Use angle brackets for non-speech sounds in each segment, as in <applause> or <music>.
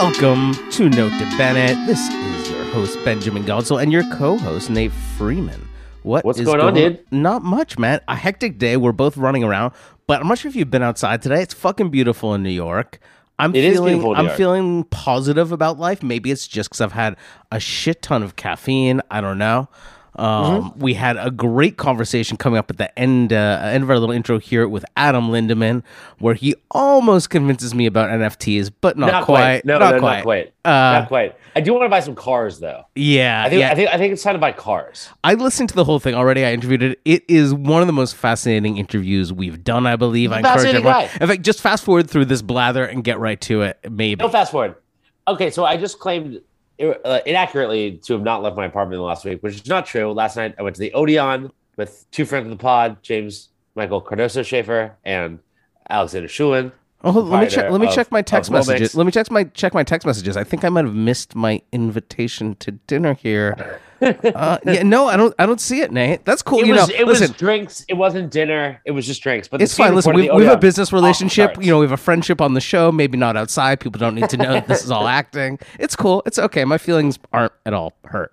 Welcome to Note to Bennett. This is your host Benjamin Godsell and your co-host Nate Freeman. What What's is going on, dude? Not much, man. A hectic day. We're both running around, but I'm not sure if you've been outside today. It's fucking beautiful in New York. I'm It is feeling I'm York. feeling positive about life. Maybe it's just because I've had a shit ton of caffeine. I don't know. Um, Mm-hmm. We had a great conversation coming up at the end uh, end of our little intro here with Adam Lindemann, where he almost convinces me about NFTs, but not, Not quite. quite. No, not no, quite. not quite. Uh, not quite. I do want to buy some cars though. Yeah, I think yeah. I think I think it's time to buy cars. I listened to the whole thing already. I interviewed it. It is one of the most fascinating interviews we've done, I believe. I encourage everyone. guy. In fact, just fast forward through this blather and get right to it. Maybe. No fast forward. Okay, so I just claimed uh, inaccurately to have not left my apartment in the last week, which is not true. Last night I went to the Odeon with two friends of the pod, James Michael Cardoso Schaefer and Alexander Shulan. Oh, let me check. Let me of- check my text messages. Let me check my check my text messages. I think I might have missed my invitation to dinner here. Uh, yeah, no, I don't. I don't see it, Nate. That's cool. It you was know, it listen, was drinks. It wasn't dinner. It was just drinks. But it's fine. Listen, we, at we have a business relationship. charts. You know, we have a friendship on the show. Maybe not outside. People don't need to know that this is all <laughs> acting. It's cool. It's okay. My feelings aren't at all hurt.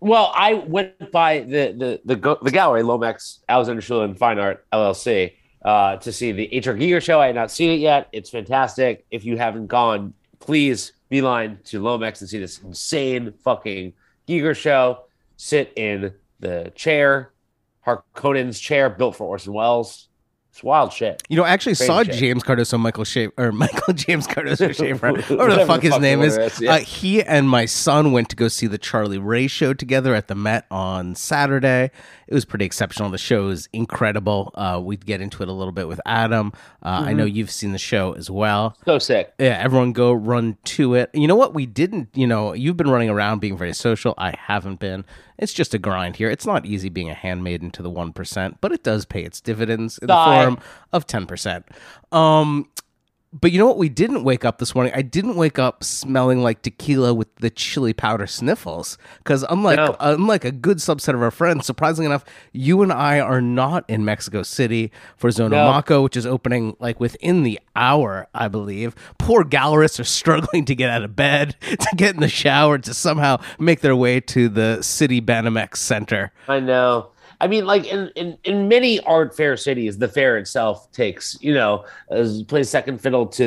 Well, I went by the the the, the gallery Lomex Alexander Shulan Fine Art LLC uh, to see the HR Giger show. I had not seen it yet. It's fantastic. If you haven't gone, please beeline to Lomex and see this insane fucking Giger show. Sit in the chair, Harkonnen's chair built for Orson Welles. It's wild shit. You know, I actually Crazy saw shit. James Cardoso, Michael Schaefer, or <laughs> Michael James Cardoso <laughs> Schaefer, whatever the fuck the his fuck name is. is, yeah. Uh, he and my son went to go see the Charlie Ray show together at the Met on Saturday. It was pretty exceptional. The show is incredible. Uh, we'd get into it a little bit with Adam. Uh, I Mm-hmm. know you've seen the show as well. So sick. Yeah, everyone go run to it. You know what? We didn't, you know, you've been running around being very social. I haven't been. It's just a grind here. It's not easy being a handmaiden to the 1%, but it does pay its dividends in the form of 10%. Um, but you know what? We didn't wake up this morning. I didn't wake up smelling like tequila with the chili powder sniffles. Because unlike No. unlike a good subset of our friends, surprisingly enough, you and I are not in Mexico City for Zona No. Maco, which is opening like within the hour, I believe. Poor gallerists are struggling to get out of bed, <laughs> to get in the shower, to somehow make their way to the Citibanamex Center. I know. I mean, like in, in, in many art fair cities, the fair itself takes, you know, plays second fiddle to,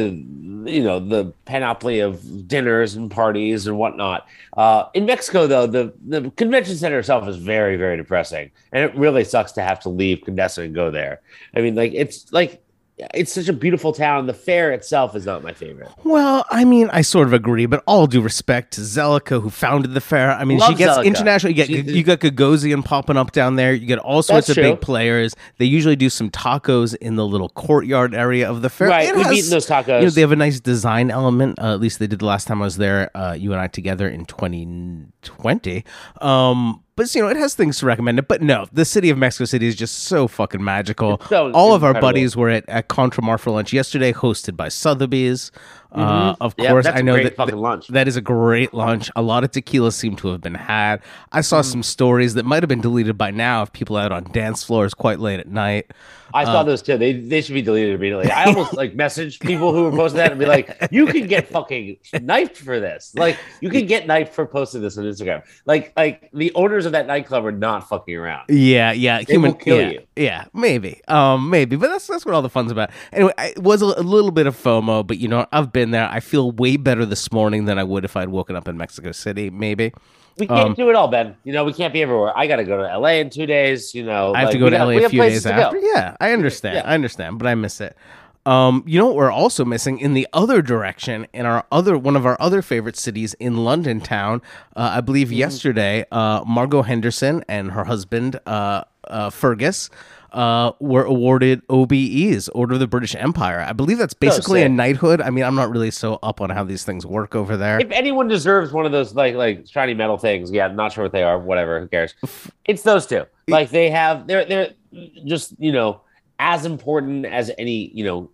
you know, the panoply of dinners and parties and whatnot. Uh, in Mexico, though, the, the convention center itself is very, very depressing. And it really sucks to have to leave Condesa and go there. I mean, like, it's like, it's such a beautiful town. The fair itself is not my favorite. Well, I mean, I sort of agree, but all due respect to Zelika, who founded the fair. I mean, she gets Zelika. international. You get She's- you got Gagosian popping up down there. You get all sorts of true. big players. They usually do some tacos in the little courtyard area of the fair. Right, It we've has- eaten those tacos. You know, they have a nice design element. Uh, at least they did the last time I was there. Uh, you and I together in 2020. Um, but you know, it has things to recommend it. But no, the city of Mexico City is just so fucking magical. so All of our buddies were at, at Contramar for lunch yesterday, hosted by Sotheby's. Uh, of Mm-hmm. Yeah, course, I know that that is a great lunch. A lot of tequila seemed to have been had. I saw Mm-hmm. some stories that might have been deleted by now of people out on dance floors quite late at night. I saw those too. They they should be deleted immediately. I <laughs> almost like messaged people who were posting that and be like, "You can get fucking knifed for this. Like, you can <laughs> get knifed for posting this on Instagram. Like, like the owners of that nightclub are not fucking around. Yeah, yeah, human will kill yeah, you. Yeah, maybe, um, maybe, but that's that's what all the fun's about. Anyway, I, it was a, a little bit of FOMO, but you know, I've been there. I feel way better this morning than I would if I'd woken up in Mexico City. Maybe We can't Um, do it all, Ben. You know, we can't be everywhere. I got to go to LA in two days. You know, I have to go to LA a few days after. Yeah, I understand. Yeah. I understand, but I miss it. Um, you know what we're also missing in the other direction in our other one of our other favorite cities in London town. Uh, I believe Mm-hmm. yesterday, uh, Margot Henderson and her husband uh, uh, Fergus. Uh, were awarded OBEs, Order of the British Empire. I believe that's basically a knighthood. I mean, I'm not really so up on how these things work over there. If anyone deserves one of those like like shiny metal things, yeah, I'm not sure what they are. Whatever, who cares? It's those two. Like they have, they're they're just you know as important as any you know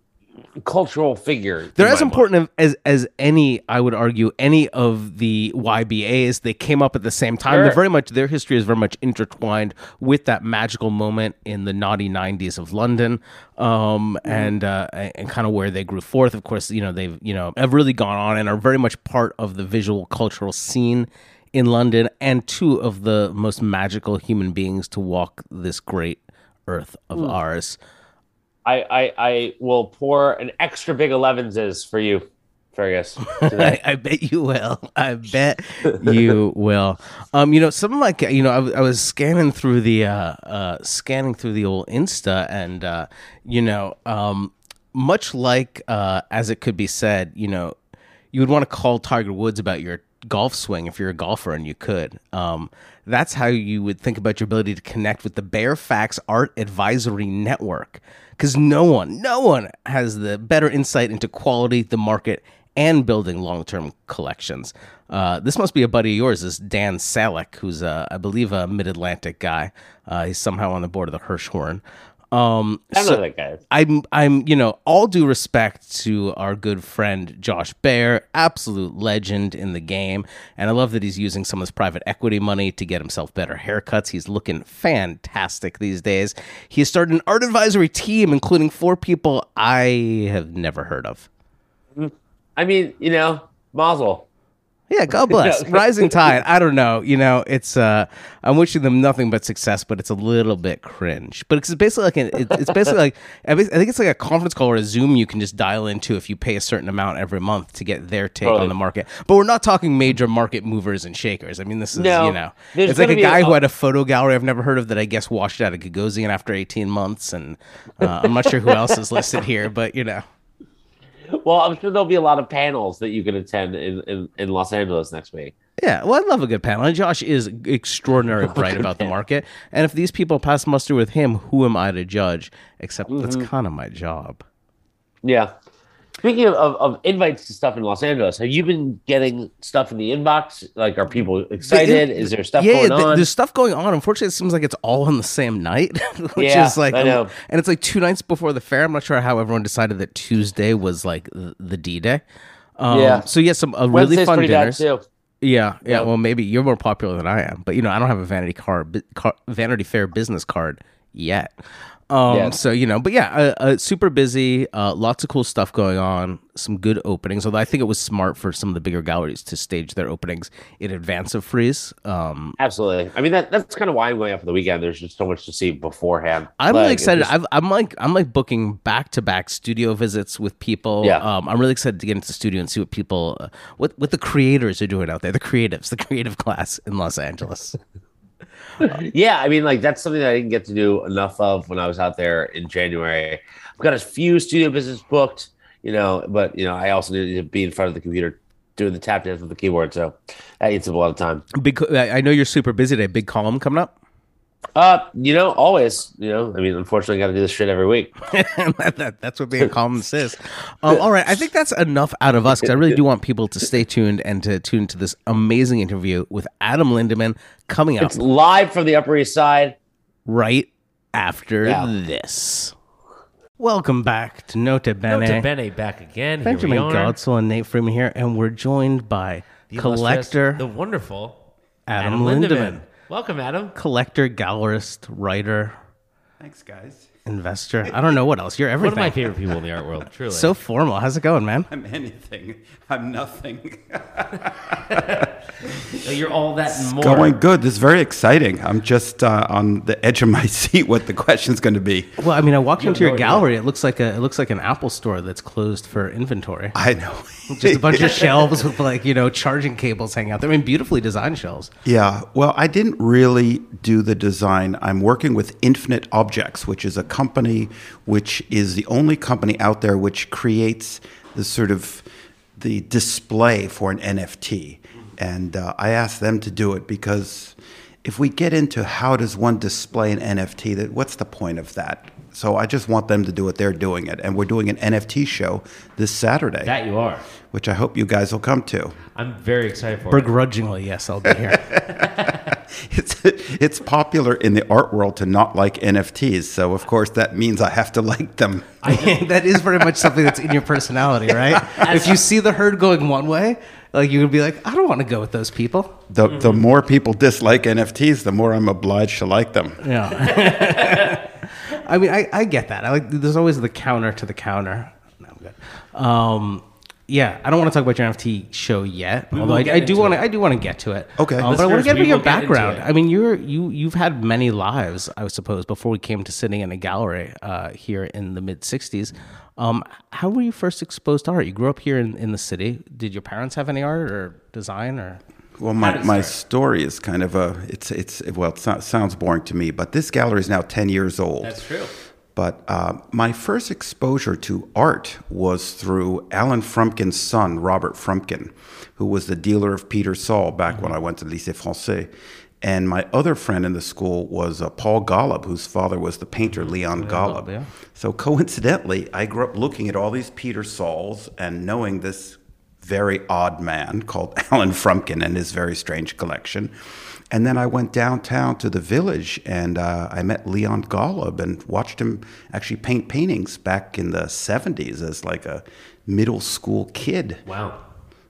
cultural figure. They're as important as as any, I would argue, any of the YBAs. They came up at the same time. They're very much their history is very much intertwined with that magical moment in the naughty '90s of London, um, and uh, and kind of where they grew forth. Of course, you know they've you know have really gone on and are very much part of the visual cultural scene in London, and two of the most magical human beings to walk this great earth of ours. I, I I will pour an extra big elevens for you, Fergus. <laughs> I, I bet you will. I bet you will. Um, you know, something like you know, I, I was scanning through the uh, uh, scanning through the old Insta, and uh, you know, um, much like uh, as it could be said, you know, you would want to call Tiger Woods about your golf swing if you're a golfer and you could. Um, that's how you would think about your ability to connect with the Baer Faxt Art Advisory Network. Because no one, no one has the better insight into quality, the market, and building long term collections. Uh, this must be a buddy of yours, this Dan Salek, who's, uh, I believe, a mid Atlantic guy. Uh, he's somehow on the board of the Hirshhorn. Um, I so know that guy. I'm, I'm you know all due respect to our good friend Josh Baer, absolute legend in the game, and I love that he's using some of his private equity money to get himself better haircuts. He's looking fantastic these days. He has started an art advisory team, including four people I have never heard of. I mean, you know, Mazel. Yeah, God <laughs> bless. Rising tide. I don't know. You know, it's uh I'm wishing them nothing but success, but it's a little bit cringe. But it's basically like an, it's basically like <laughs> I think it's like a conference call or a Zoom you can just dial into if you pay a certain amount every month to get their take Totally. on the market. But we're not talking major market movers and shakers. I mean, this is No. you know, it's like a guy a- who had a photo gallery I've never heard of that I guess washed out of Gagosian after 18 months, and uh, I'm not sure who else is listed here, but you know. Well, I'm sure there'll be a lot of panels that you can attend in, in, in Los Angeles next week. Yeah, well, I love a good panel. And Josh is extraordinarily <laughs> bright about the market. And if these people pass muster with him, who am I to judge? Except that's mm-hmm. kind of my job. Yeah. Speaking of, of, of invites to stuff in Los Angeles, have you been getting stuff in the inbox? Like, are people excited? Is there stuff yeah, going th- on? there's stuff going on. Unfortunately, it seems like it's all on the same night, <laughs> which Yeah, is like, I know. and it's like two nights before the fair. I'm not sure how everyone decided that Tuesday was like the, the D day. Um, Yeah. So yeah, some uh, really fun dinners. too. Yeah, yeah, Yeah. Well, maybe you're more popular than I am, but you know, I don't have a Vanity card, car, Vanity Fair business card yet. Um. So you know, but yeah, uh, uh, super busy. Uh, lots of cool stuff going on. Some good openings. Although I think it was smart for some of the bigger galleries to stage their openings in advance of Frieze. Um, Absolutely. I mean, that that's kind of why I'm going up for the weekend. There's just so much to see beforehand. I'm Like, really excited. just- I've, I'm like I'm like booking back to back studio visits with people. Yeah. Um, I'm really excited to get into the studio and see what people, uh, what what the creators are doing out there. The creatives, the creative class in Los Angeles. <laughs> <laughs> yeah, I mean, like that's something that I didn't get to do enough of when I was out there in January. I've got a few studio business booked, you know, but you know, I also need to be in front of the computer doing the tap dance with the keyboard, so that eats up a lot of time. Big. I know you're super busy today. Big column coming up. Uh, you know, always, you know, I mean, unfortunately, I got to do this shit every week. <laughs> that, that- that's what being a columnist <laughs> is. Um, all right, I think that's enough out of us because I really do want people to stay tuned and to tune to this amazing interview with Adam Lindemann coming up It's live from the Upper East Side. right after Yeah. this. Welcome back to Nota Bene. Nota Bene back again. Benjamin Here we are. Godsell and Nate Freeman here, and we're joined by The collector, the wonderful Adam Lindemann. Welcome, Adam. collector, gallerist, writer, Thanks, guys. Investor. I don't know what else. You're everything. One everything. of my favorite people in the art world, truly. so formal. How's it going, man? I'm anything. I'm nothing. <laughs> you're all that and more. Going good. This is very exciting. I'm just uh, on the edge of my <laughs> seat what the question's going to be. Well, I mean, I walked into your idea. gallery. It looks like a it looks like an Apple store that's closed for inventory. I know. <laughs> Just a bunch of shelves with like you know charging cables hanging out there. I mean, beautifully designed shelves. Yeah, well, I didn't really do the design. I'm working with Infinite Objects, which is a company which is the only company out there which creates the sort of the display for an NFT. And uh, I asked them to do it because if we get into how does one display an NFT, that what's the point of that? So I just want them to do it. They're doing it, and we're doing an NFT show this Saturday, That you are. which I hope you guys will come to. I'm very excited for it. Begrudgingly, yes, I'll be here. <laughs> it's it's popular in the art world to not like NFTs. So of course that means I have to like them. <laughs> that is very much something that's in your personality, right? if you see the herd going one way, like you would be like, I don't want to go with those people. The the more people dislike NFTs, the more I'm obliged to like them. Yeah. <laughs> I mean, I, I get that. I like. There's always the counter to the counter. No, I'm good. Um, yeah, I don't want to talk about your NFT show yet, although I, I do want to. I do want to get to it. Okay. Um, but I want to get we into your background. I mean, you're you you've had many lives, I suppose, before we came to sitting in a gallery uh, here in the mid '60s. Um, how were you first exposed to art? You grew up here in, in the city. Did your parents have any art or design or? Well, my, my story is kind of a it's it's well it so- sounds boring to me, but this gallery is now ten years old. That's true. But uh, my first exposure to art was through Alan Frumkin's son, Robert Frumkin, who was the dealer of Peter Saul back when I went to Lycée Français. And my other friend in the school was uh, Paul Golub, whose father was the painter Leon Golub. yeah. So coincidentally, I grew up looking at all these Peter Sauls and knowing this very odd man called <laughs> Alan Frumkin and his very strange collection. And then I went downtown to the village and uh, I met Leon Golub and watched him actually paint paintings back in the 70s as like a middle school kid. Wow.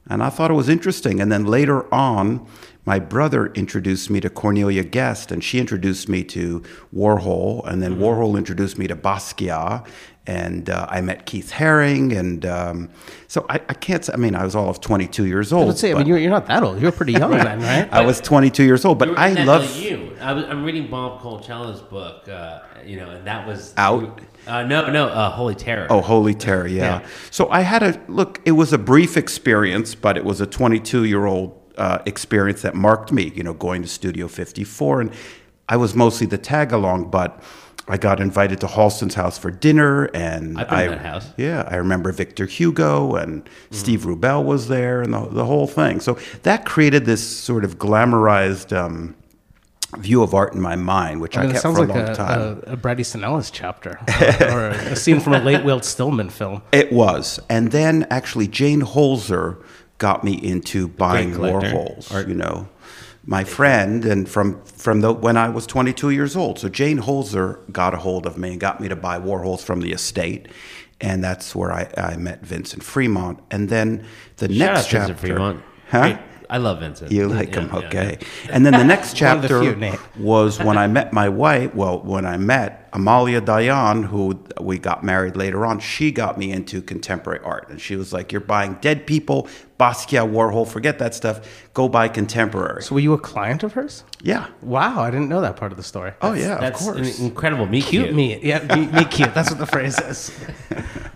And I thought it was interesting. And then later on, my brother introduced me to Cornelia Guest, and she introduced me to Warhol, and then Warhol introduced me to Basquiat, and uh, I met Keith Haring, and um, so I, I can't. say- I mean, I was all of 22 years old. Let's say, I mean, you're, you're not that old. You're pretty young then, right? <laughs> I was 22 years old, but You were- I that- love. you. I was, I'm reading Bob Colacello's book, uh, you know, and that was Out? Uh, no, no, uh, Holy Terror. Oh, Holy Terror, yeah. Yeah. So I had a look. It was a brief experience, but it was a 22 year old uh, experience that marked me. You know, going to Studio 54, and I was mostly the tag along, but. I got invited to Halston's house for dinner, and I've been I, that house. yeah, I remember Victor Hugo and Mm-hmm. Steve Rubell was there, and the, the whole thing. So that created this sort of glamorized um, view of art in my mind, which I, I mean, it kept sounds for a like long a, time. a, a Bret Easton Ellis chapter or, or a scene from a late Whit Stillman film. <laughs> It was. And then actually Jane Holzer got me into buying. Warhols, Art. you know. My friend and from from the when I was 22 years old. So Jane Holzer got a hold of me and got me to buy Warhols from the estate. And that's where I, I met Vincent Fremont. And then the Shout next chapter. Vincent Fremont. Huh? Great. I love Vincent. You like Yeah, him, yeah, okay? And then the <laughs> next One of the chapter few, was when I <laughs> met my wife. Well, when I met Amalia Dayan, who we got married later on, she got me into contemporary art, and she was like, "You're buying dead people, Basquiat, Warhol, forget that stuff. Go buy contemporary." So were you a client of hers? yeah. Wow, I didn't know that part of the story. Oh yeah, That's of course. an incredible Me Cute cute. meat. Yeah, meat, meat cute. That's what the phrase is. <laughs>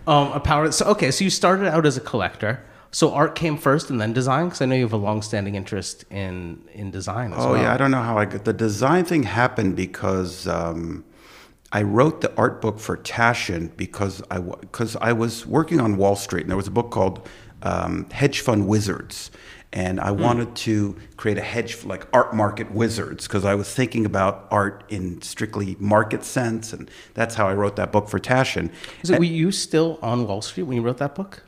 Um, a power. So okay, so you started out as a collector. So art came first and then design, because I know you have a long-standing interest in in design. As Oh well. yeah, I don't know how I got the design thing happened because um, I wrote the art book for Taschen because I because I was working on Wall Street and there was a book called um, Hedge Fund Wizards. And I wanted to create a hedge like art market wizards because I was thinking about art in strictly market sense, and that's how I wrote that book for Taschen. Is it, were you still on Wall Street when you wrote that book?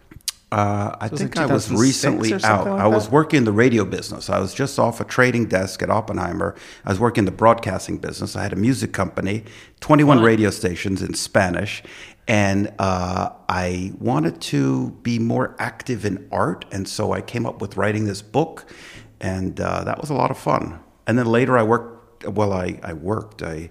Uh, I it think I was recently out. like I was working in the radio business. I was just off a trading desk at Oppenheimer. I was working the broadcasting business. I had a music company, 21 radio stations in Spanish. And uh, I wanted to be more active in art. And so I came up with writing this book. And uh, that was a lot of fun. And then later I worked, well, I, I worked, I,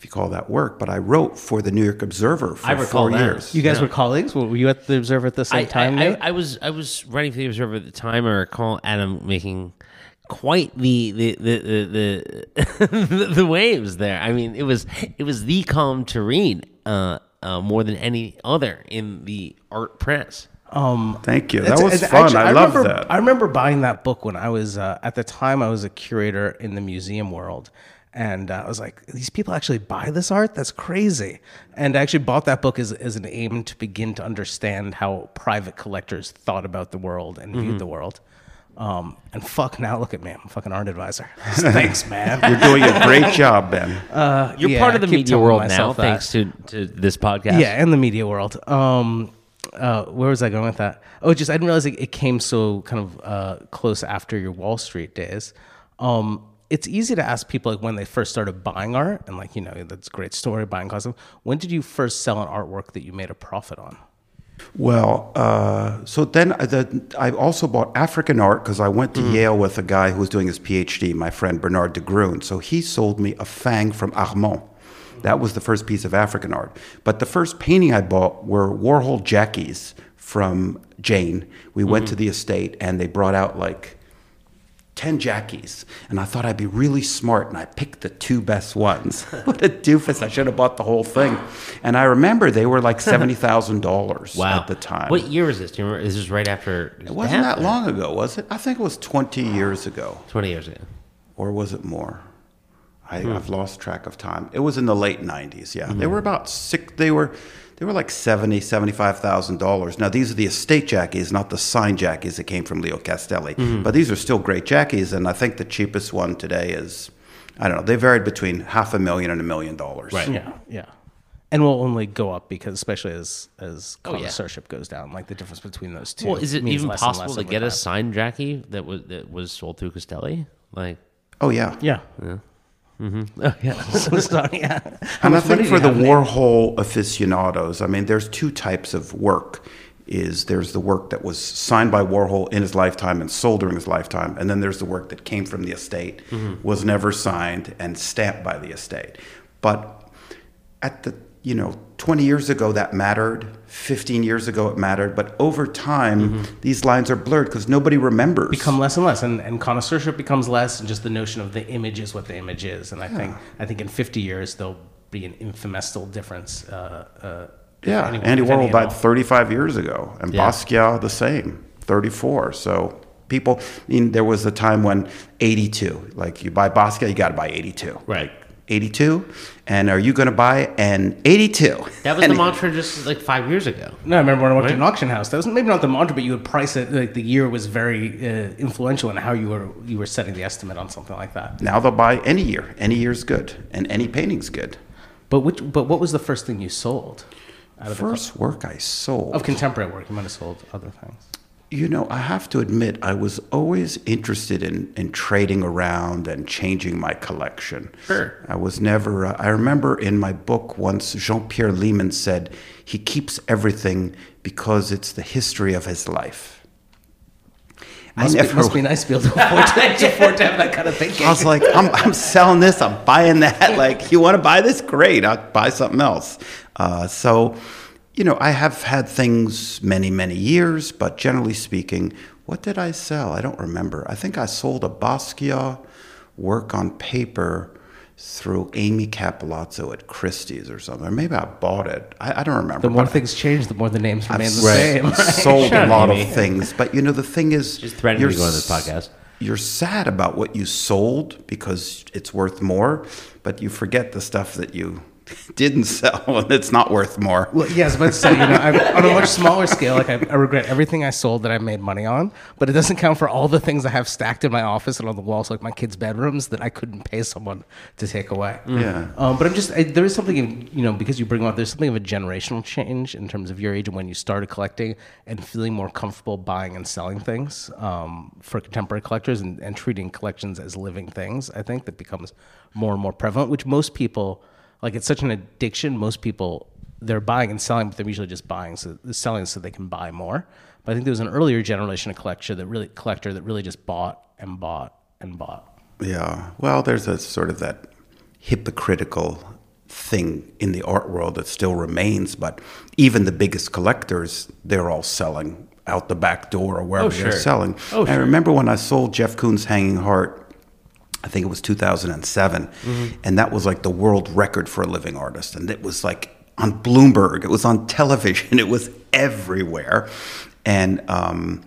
if you call that work, but I wrote for the New York Observer for I recall four that. years. You guys Yeah. were colleagues. Were you at the Observer at the same I, time? I, I, I was I was writing for the Observer at the time. I recall Adam making quite the the the the, the, <laughs> the waves there. I mean, it was it was the column to read uh, uh, more than any other in the art press. Thank you. That was fun. actually- I, love that. I remember buying that book when I was uh, at the time I was a curator in the museum world, and uh, I was like, these people actually buy this art? That's crazy. And I actually bought that book as as an aim to begin to understand how private collectors thought about the world and Mm-hmm. viewed the world. Um, and fuck, now look at me, I'm a fucking art advisor. <laughs> <laughs> Thanks, man. You're doing a great <laughs> job, Ben. You're Yeah, part of the media world now, that. thanks to to this podcast. Yeah, and the media world. Um, uh, where was I going with that? Oh, just I didn't realize it, it came so kind of uh, close after your Wall Street days. Um, it's easy to ask people like when they first started buying art and like you know that's a great story buying custom. When did you first sell an artwork that you made a profit on? Well, uh, so then the, I also bought African art because I went to Yale with a guy who was doing his PhD, my friend Bernard de Grunne. So he sold me a fang from Armand. That was the first piece of African art. But the first painting I bought were Warhol Jackies from Jane. We went to the estate and they brought out like 10 jackies. And I thought I'd be really smart and I picked the two best ones. <laughs> what a doofus. I should have bought the whole thing. And I remember they were like <laughs> $70,000 Wow. at the time. What year was this? Do you remember? Is this right after? It wasn't that long ago, was it? I think it was 20 years ago. Twenty years ago. Or was it more? I, hmm. I've lost track of time. It was in the late 90s, yeah. They hmm. were about six, they were. They were like seventy, seventy-five thousand dollars. Now these are the estate jackies, not the signed jackies that came from Leo Castelli. Mm-hmm. But these are still great jackies, and I think the cheapest one today is, I don't know. They varied between half a million and a million dollars. Right. Yeah, yeah. And will only go up because, especially as as Oh, yeah. goes down, like the difference between those two. Well, is it means even possible to over get a time. signed Jackie that was that was sold through Castelli? Like, Oh yeah. Yeah. Mm-hmm. Oh yeah. <laughs> Sorry, <laughs> yeah. And I much money think for the have, Nate? Warhol aficionados, I mean, there's two types of work. Is there's the work that was signed by Warhol in his lifetime and sold during his lifetime, and then there's the work that came from the estate, mm-hmm. was never signed and stamped by the estate. But at the you know 20 years ago that mattered 15 years ago it mattered but over time these lines are blurred because nobody remembers become less and less, and, and connoisseurship becomes less, and just the notion of the image is what the image is. And I think I think in 50 years there'll be an infinitesimal difference. Uh, uh, Yeah, anyone- Andy any Warhol at died 35 years ago, and Yeah. Basquiat the same, 34. So people, I mean, there was a time when 82, like you buy Basquiat, you got to buy 82. Right. 82, and are you going to buy an 82? that was And the mantra just like five years ago. No, I remember when I went to an auction house. That was maybe not the mantra, but you would price it. Like the year was very uh, influential in how you were you were setting the estimate on something like that. Now they'll buy any year. Any year's good, and any painting's good. But which but what was the first thing you sold? Out of the First work I sold. of contemporary work, you might have sold other things. You know, I have to admit, I was always interested in, in trading around and changing my collection. Sure. I was never, uh, I remember in my book once, Jean Pierre Lehmann said, he keeps everything because it's the history of his life. Must, be, must be nice to be able to <laughs> afford to, to afford to have that kind of thinking. I was like, I'm, I'm selling this, I'm buying that. <laughs> Like, you want to buy this? Great, I'll buy something else. Uh, so, you know, I have had things many, many years, but generally speaking, what did I sell? I don't remember. I think I sold a Basquiat work on paper through Amy Cappellazzo at Christie's or something. Or maybe I bought it. I, I don't remember. the more things change, the more the names remain I've the same. s- <laughs> sold a lot of things, but you know the thing is, Just threatening you're to go on this podcast. You're sad about what you sold because it's worth more, but you forget the stuff that you <laughs> didn't sell and it's not worth more. Well, yes, but so you know, I, on a much smaller scale, like I, I regret everything I sold that I made money on, but it doesn't count for all the things I have stacked in my office and on the walls, like my kids' bedrooms, that I couldn't pay someone to take away. Yeah. Um, but I'm just I, there is something in, you know because you bring up there's something of a generational change in terms of your age and when you started collecting and feeling more comfortable buying and selling things um, for contemporary collectors and, and treating collections as living things. I think that becomes more and more prevalent, which most people like. It's such an addiction. Most people they're buying and selling, but they're usually just buying so selling so they can buy more. But I think there was an earlier generation of collector that really collector that really just bought and bought and bought. Yeah. Well, there's a sort of that hypocritical thing in the art world that still remains, but even the biggest collectors, they're all selling out the back door or wherever Oh, they're selling. Oh, sure. I sure. remember when I sold Jeff Koons' Hanging Heart, I think it was 2007, Mm-hmm. and that was like the world record for a living artist. And it was like on Bloomberg, it was on television, <laughs> it was everywhere. And um,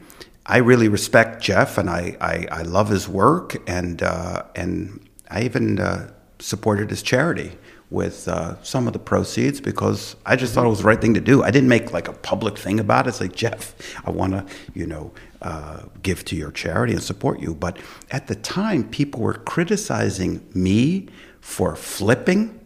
I really respect Jeff, and I, I, I love his work, and uh, and I even uh, supported his charity with uh, some of the proceeds because I just thought it was the right thing to do. I didn't make like a public thing about it. It's like Jeff, I want to you know uh, give to your charity and support you. But at the time, people were criticizing me for flipping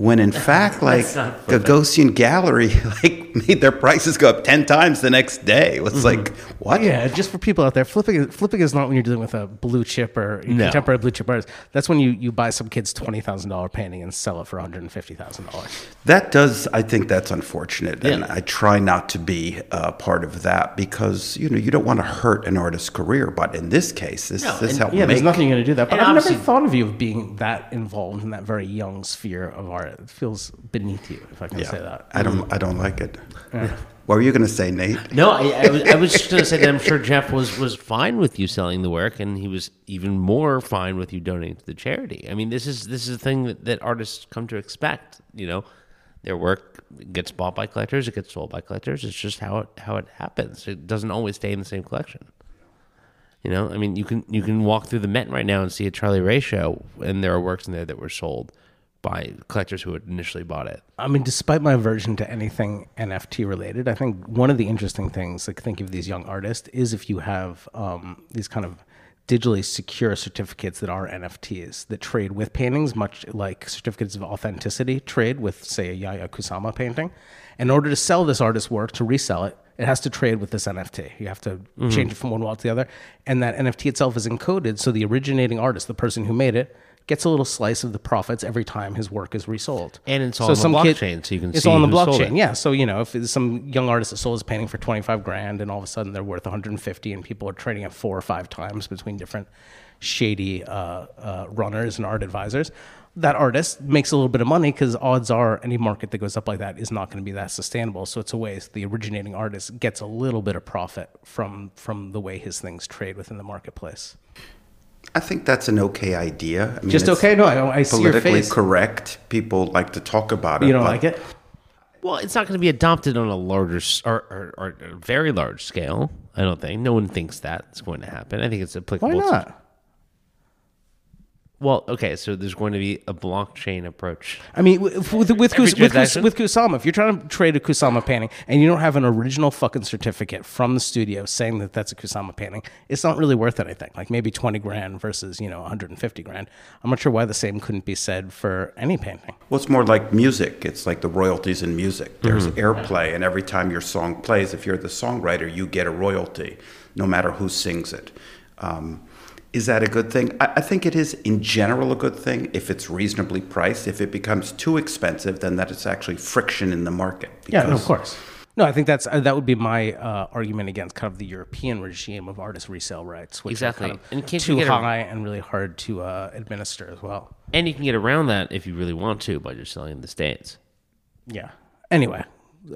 when in fact, like not fair. Gagosian Gallery, <laughs> like made their prices go up ten times the next day. It was like what? Yeah, just for people out there, flipping flipping is not when you're dealing with a blue chip or No. contemporary blue chip artist. That's when you, you buy some kid's twenty thousand dollar painting and sell it for one hundred and fifty thousand dollars. That does, I think that's unfortunate, and I try not to be uh, part of that because you know you don't want to hurt an artist's career. But in this case, this No, this and- helped Yeah, there's nothing you're gonna do that. But And I've never thought of you of being that involved in that very young sphere of art. It feels beneath you, if I can say that. I don't. I don't like it. What were you going to say, Nate? No, I, I, was, I was just going to say that I'm sure Jeff was was fine with you selling the work, and he was even more fine with you donating to the charity. I mean, this is this is a thing that, that artists come to expect. You know, their work gets bought by collectors, it gets sold by collectors. It's just how it how it happens. It doesn't always stay in the same collection. You know, I mean, you can you can walk through the Met right now and see a Charlie Ray show, and there are works in there that were sold by collectors who had initially bought it. I mean, despite my aversion to anything NFT related, I think one of the interesting things, like think of these young artists, is if you have um, these kind of digitally secure certificates that are NFTs that trade with paintings, much like certificates of authenticity trade with, say, a Yayoi Kusama painting. In order to sell this artist's work, to resell it, it has to trade with this NFT. You have to change it from one wallet to the other. And that NFT itself is encoded so the originating artist, the person who made it, gets a little slice of the profits every time his work is resold. And it's all on the blockchain, so you can see it's see all on the blockchain. Yeah, so you know, if some young artist that sold his painting for twenty five grand, and all of a sudden they're worth one hundred and fifty, and people are trading at four or five times between different shady uh, uh, runners and art advisors. That artist makes a little bit of money because odds are any market that goes up like that is not going to be that sustainable. So it's a way the originating artist gets a little bit of profit from from the way his things trade within the marketplace. I think that's an okay idea. I mean, Just okay? No, I, I see your Politically correct. People like to talk about it. You don't but like it? Well, it's not going to be adopted on a larger s- or, or, or very large scale. I don't think. No one thinks that's going to happen. I think it's Why applicable. to- not? Well, okay, so there's going to be a blockchain approach. I mean, with with with, Kus, with, Kus, with Kusama, if you're trying to trade a Kusama painting and you don't have an original fucking certificate from the studio saying that that's a Kusama painting, it's not really worth anything. Like maybe twenty grand versus you know 150 grand. I'm not sure why the same couldn't be said for any painting. Well, it's more like music. It's like the royalties in music. There's Mm-hmm. airplay, and every time your song plays, if you're the songwriter, you get a royalty, no matter who sings it. Um, is that a good thing? I, I think it is, in general, a good thing if it's reasonably priced. If it becomes too expensive, then that it's actually friction in the market. Yeah, no, of course. No, I think that's uh, that would be my uh, argument against kind of the European regime of artist resale rights, which Exactly. are kind of And can't too get a- high and really hard to uh, administer as well. And you can get around that if you really want to by just selling in the States. Yeah. Anyway,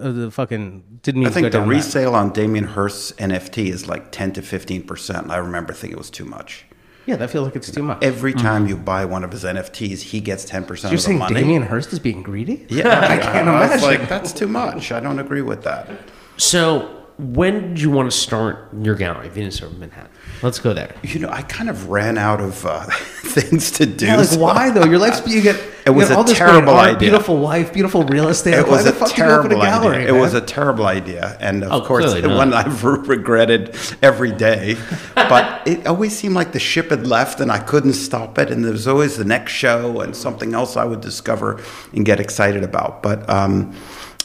uh, the fucking didn't mean I to think go the down that. resale on Damien Hirst's NFT is like 10 to 15%. And I remember thinking it was too much. Yeah, that feels like it's too much. Every time you buy one of his NFTs, he gets 10% You're of the saying money. Damien Hirst is being greedy? Yeah, <laughs> I can't imagine. like, that's too much. I don't agree with that. So, when did you want to start your gallery, Venus over Manhattan? Let's go there. You know, I kind of ran out of uh, <laughs> things to do. Yeah, like so why though? Your life's you <laughs> get It was you get a all this terrible great art, idea. beautiful wife, beautiful real estate. It Why was the a fuck did you open terrible a gallery? idea. It was a terrible idea, and of Oh, course, the one I've regretted every day. <laughs> But it always seemed like the ship had left, and I couldn't stop it. And there was always the next show and something else I would discover and get excited about. But um,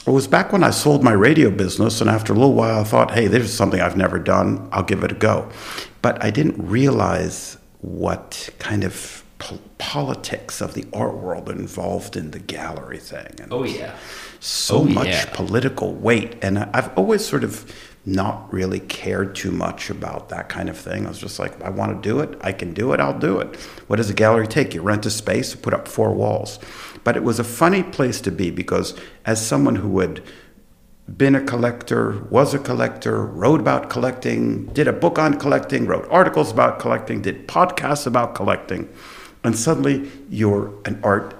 it was back when I sold my radio business, and after a little while, I thought, "Hey, this is something I've never done. I'll give it a go." But I didn't realize what kind of po- politics of the art world are involved in the gallery thing. And Oh, yeah. so Oh, much yeah. political weight. And I- I've always sort of not really cared too much about that kind of thing. I was just like, I want to do it. I can do it. I'll do it. What does a gallery take? You rent a space, put up four walls. But it was a funny place to be because as someone who had been a collector, was a collector, wrote about collecting, did a book on collecting, wrote articles about collecting, did podcasts about collecting, and suddenly you're an art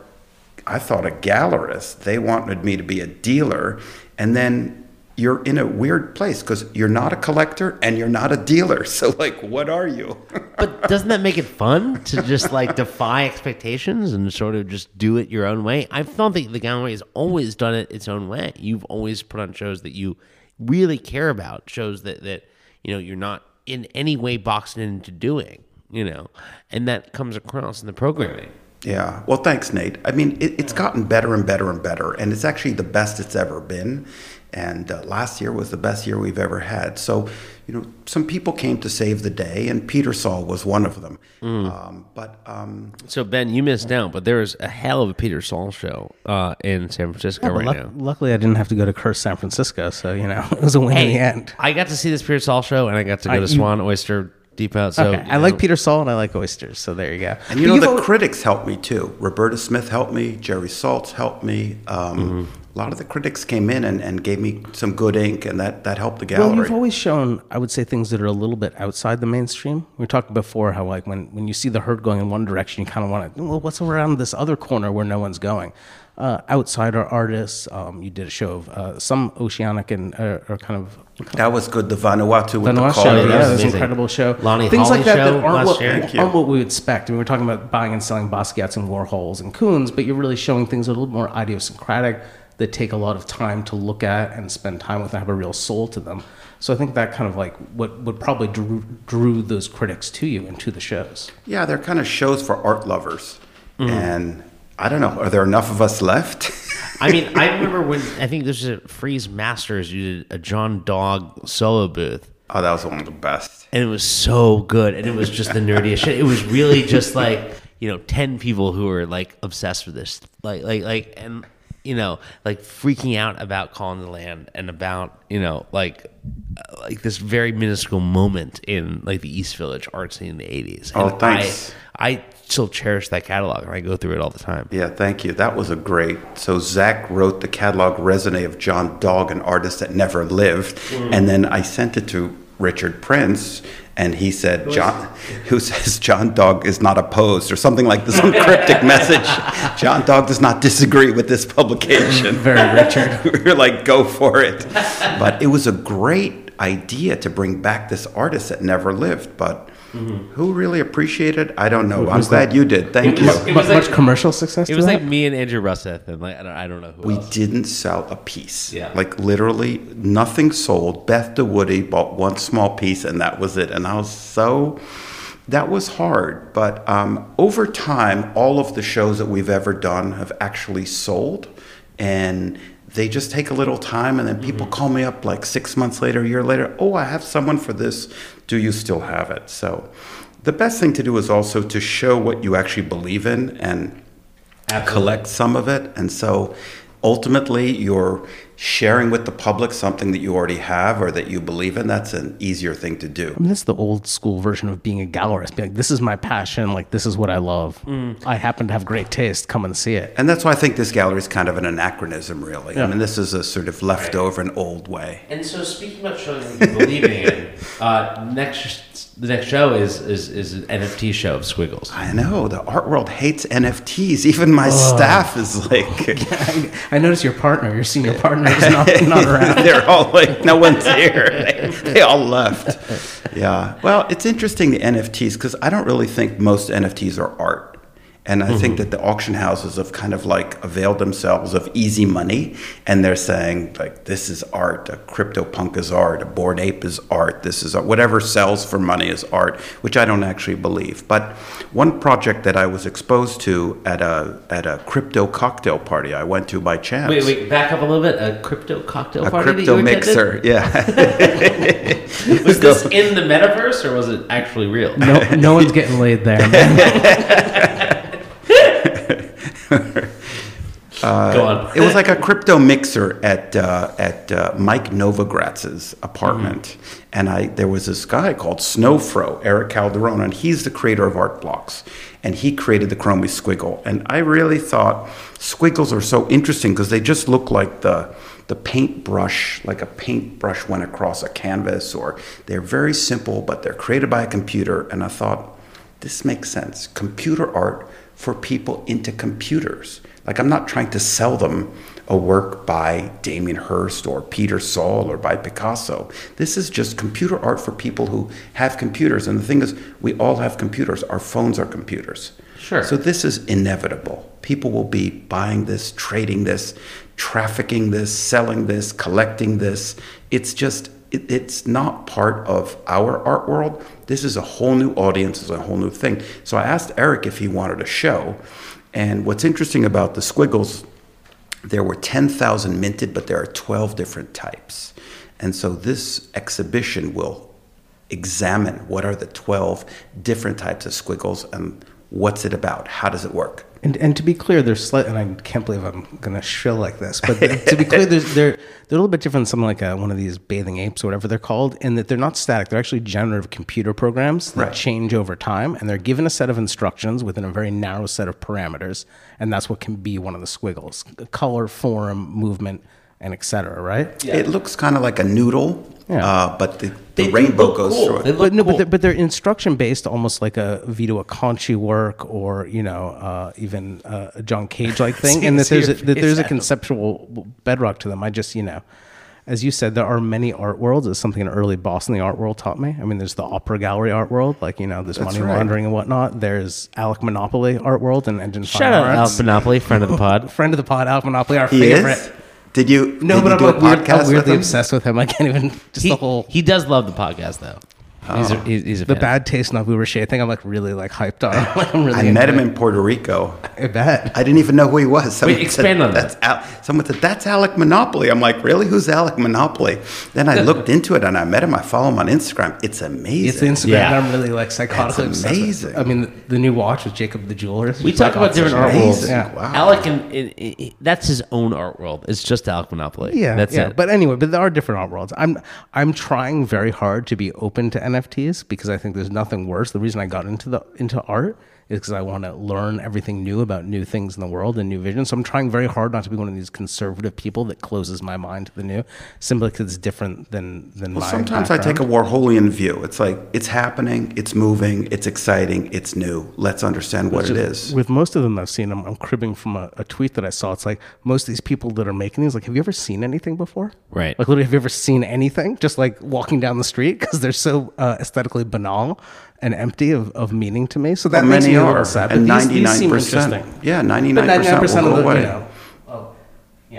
I thought a gallerist. They wanted me to be a dealer. And then you're in a weird place because you're not a collector and you're not a dealer. <laughs> So, like, what are you? <laughs> But doesn't that make it fun to just like defy expectations and sort of just do it your own way? I don't think the gallery has always done it its own way. You've always put on shows that you really care about, shows that that you know you're not in any way boxed into doing, you know, and that comes across in the programming. Yeah. Well, thanks, Nate. I mean, it, it's gotten better and better and better, and it's actually the best it's ever been. And uh, last year was the best year we've ever had. So, you know, some people came to save the day, and Peter Saul was one of them. Um, but um, So Ben, you missed out, but there is a hell of a Peter Saul show uh, in San Francisco But right luck- now. luckily, I didn't have to go to Curse San Francisco, so you know <laughs> it was a win in the end. I got to see this Peter Saul show, and I got to go I- to you- Swan Oyster Depot. So Okay, I like Peter Saul and I like oysters, so there you go. and you But know, the al- critics helped me too. Roberta Smith helped me. Jerry Saltz helped me. Um, A lot of the critics came in and, and gave me some good ink, and that, that helped the gallery. Well, gallery. you've always shown, I would say, things that are a little bit outside the mainstream. We talked before how, like, when, when you see the herd going in one direction, you kind of want to, well, what's around this other corner where no one's going? Uh, outsider artists, um, you did a show of uh, some oceanic and uh, or kind of that was good. The Vanuatu with Vanuatu the show. colors. Yeah, that was an amazing. incredible show. Lonnie Things Holly like that that aren't what, year. Thank you. aren't what we would expect. I mean, we're talking about buying and selling Basquiat's and Warhols and Koons, but you're really showing things a little more idiosyncratic that take a lot of time to look at and spend time with and have a real soul to them. So I think that kind of like what what probably drew, drew those critics to you and to the shows. Yeah, they're kind of shows for art lovers. Mm-hmm. And I don't know, are there enough of us left? <laughs> I mean, I remember when I think this was at Frieze Masters. You did a John Dogg solo booth, oh, that was one of the best. and it was so good, and it was just the nerdiest shit. It was really just like you know, ten people who were like obsessed with this, like like like, and you know, like freaking out about Colin de Land and about you know, like uh, like this very minuscule moment in like the East Village art scene in the eighties. Oh, thanks. I, I still cherish that catalog, and I go through it all the time. Yeah, thank you. That was a great. So Zach wrote the catalog raisonné of John Dogg, an artist that never lived, and then I sent it to Richard Prince, and he said, "John, <laughs> who says John Dogg is not opposed, or something like this, some <laughs> cryptic message. John Dogg does not disagree with this publication." <laughs> Very Richard. we were like, "Go for it!" But it was a great idea to bring back this artist that never lived, but. Who really appreciated? I don't know. I'm glad you did. Thank you. was- it much, like- much commercial success. It to was that? like me and Andrew Russeth, and like I don't, I don't know who We else. didn't sell a piece. Yeah. Like literally nothing sold. Beth DeWoody bought one small piece and that was it. And I was so, that was hard. But um, over time, all of the shows that we've ever done have actually sold. And they just take a little time and then people call me up like six months later, a year later, oh, I have someone for this. Do you still have it? So the best thing to do is also to show what you actually believe in and collect some of it. And so ultimately, you're sharing with the public something that you already have or that you believe in. That's an easier thing to do. I mean, that's the old school version of being a gallerist. Being like, this is my passion. Like, this is what I love. I happen to have great taste. Come and see it. And that's why I think this gallery is kind of an anachronism, really. I mean, this is a sort of leftover, an old way. And so, speaking about showing what you believe in, <laughs> uh, next the next show is is is an NFT show of Squiggles. I know the art world hates NFTs. Even my staff is like, <laughs> I, I notice your partner, your senior partner, is not, <laughs> not around. <laughs> they're all like, no one's here. They, they all left. Yeah. Well, it's interesting the NFTs because I don't really think most NFTs are art. And I think mm-hmm. that the auction houses have kind of like availed themselves of easy money, and they're saying like, "This is art. A crypto punk is art. A Bored Ape is art. This is art. whatever sells for money is art," which I don't actually believe. But one project that I was exposed to at a at a crypto cocktail party I went to by chance. Wait, wait, back up a little bit. A crypto cocktail A party. that crypto you attended? mixer, yeah. <laughs> Was this in the metaverse or was it actually real? No, no one's getting laid there. <laughs> Man. <laughs> Go on. it was like a crypto mixer at uh, at uh, Mike Novogratz's apartment, and I there was this guy called Snowfro, Eric Calderon, and he's the creator of Art Blocks, and he created the Chromie Squiggle, and I really thought squiggles are so interesting because they just look like the the paintbrush, like a paintbrush went across a canvas, or they're very simple, but they're created by a computer, and I thought this makes sense. Computer art for people into computers. Like, I'm not trying to sell them a work by Damien Hirst or Peter Saul or by Picasso. This is just computer art for people who have computers. And the thing is, we all have computers. Our phones are computers. Sure. So this is inevitable. People will be buying this, trading this, trafficking this, selling this, collecting this. It's just it, it's not part of our art world. This is a whole new audience, it's a whole new thing. So I asked Eric if he wanted a show. And what's interesting about the squiggles, there were 10,000 minted, but there are 12 different types. And so this exhibition will examine what are the 12 different types of squiggles and what's it about? How does it work? And, and to be clear, they're slight, and I can't believe I'm going to shill like this, but to be clear, they're, they're, they're a little bit different than something like a, one of these bathing apes or whatever they're called, in that they're not static. They're actually generative computer programs that Right. change over time, and they're given a set of instructions within a very narrow set of parameters, and that's what can be one of the squiggles color, form, movement, and et cetera, right? It looks kind of like a noodle, Yeah. uh, but the, the rainbow look goes cool. through it. but no, cool. but they're, but they're instruction based, almost like a Vito Acconci work, or you know, uh, even uh, a John Cage like <laughs> thing, and that there's a, that there's a conceptual bedrock to them. I just you know, as you said, there are many art worlds. It's something an early boss in the art world taught me. I mean, there's the opera gallery art world, like you know, there's money right. laundering and whatnot. There's Alec Monopoly art world and Engine Shout out Fine Al Monopoly, friend of the pod. <laughs> Friend of the pod, Alec Monopoly, our He favorite. is? Did you, No, did but you I'm do like a weird, podcast I'm weirdly with him? obsessed with him. I can't even just He, the whole he does love the podcast though. He's a, oh. he's, he's a the fan. bad taste Nabu Rocher thing. I'm like really like hyped on. Like, <laughs> I'm really I met into him it. in Puerto Rico. I bet. I didn't even know who he was. Someone Wait, expand on that's Al- someone said, that's Alec Monopoly. I'm like, really? Who's Alec Monopoly? Then I looked <laughs> into it and I met him. I follow him on Instagram. It's amazing. It's Instagram Yeah. I'm really like psychotically That's obsessed amazing. I mean, the, the new watch with Jacob the jeweler. We talk about different art worlds. Yeah. Wow. Alec and it, it, that's his own art world. It's just Alec Monopoly. Yeah, that's yeah. it. But anyway, but there are different art worlds. I'm I'm trying very hard to be open to NFTs because I think there's nothing worse. The reason I got into the into art is because I want to learn everything new about new things in the world and new visions. So I'm trying very hard not to be one of these conservative people that closes my mind to the new, simply because it's different than than Well, my. sometimes I take a. Warholian view. It's like, it's happening, it's moving, it's exciting, it's new. Let's understand what it is. With most of them I've seen, I'm, I'm cribbing from a, a tweet that I saw. It's like most of these people that are making these, like, have you ever seen anything before? Right. Like, literally, have you ever seen anything? Just like walking down the street because they're so uh, aesthetically banal and empty of, of meaning to me. So that makes many me a are, little sad. and but these, these seem 99%. Yeah, 99% will of go the, away. you know, oh,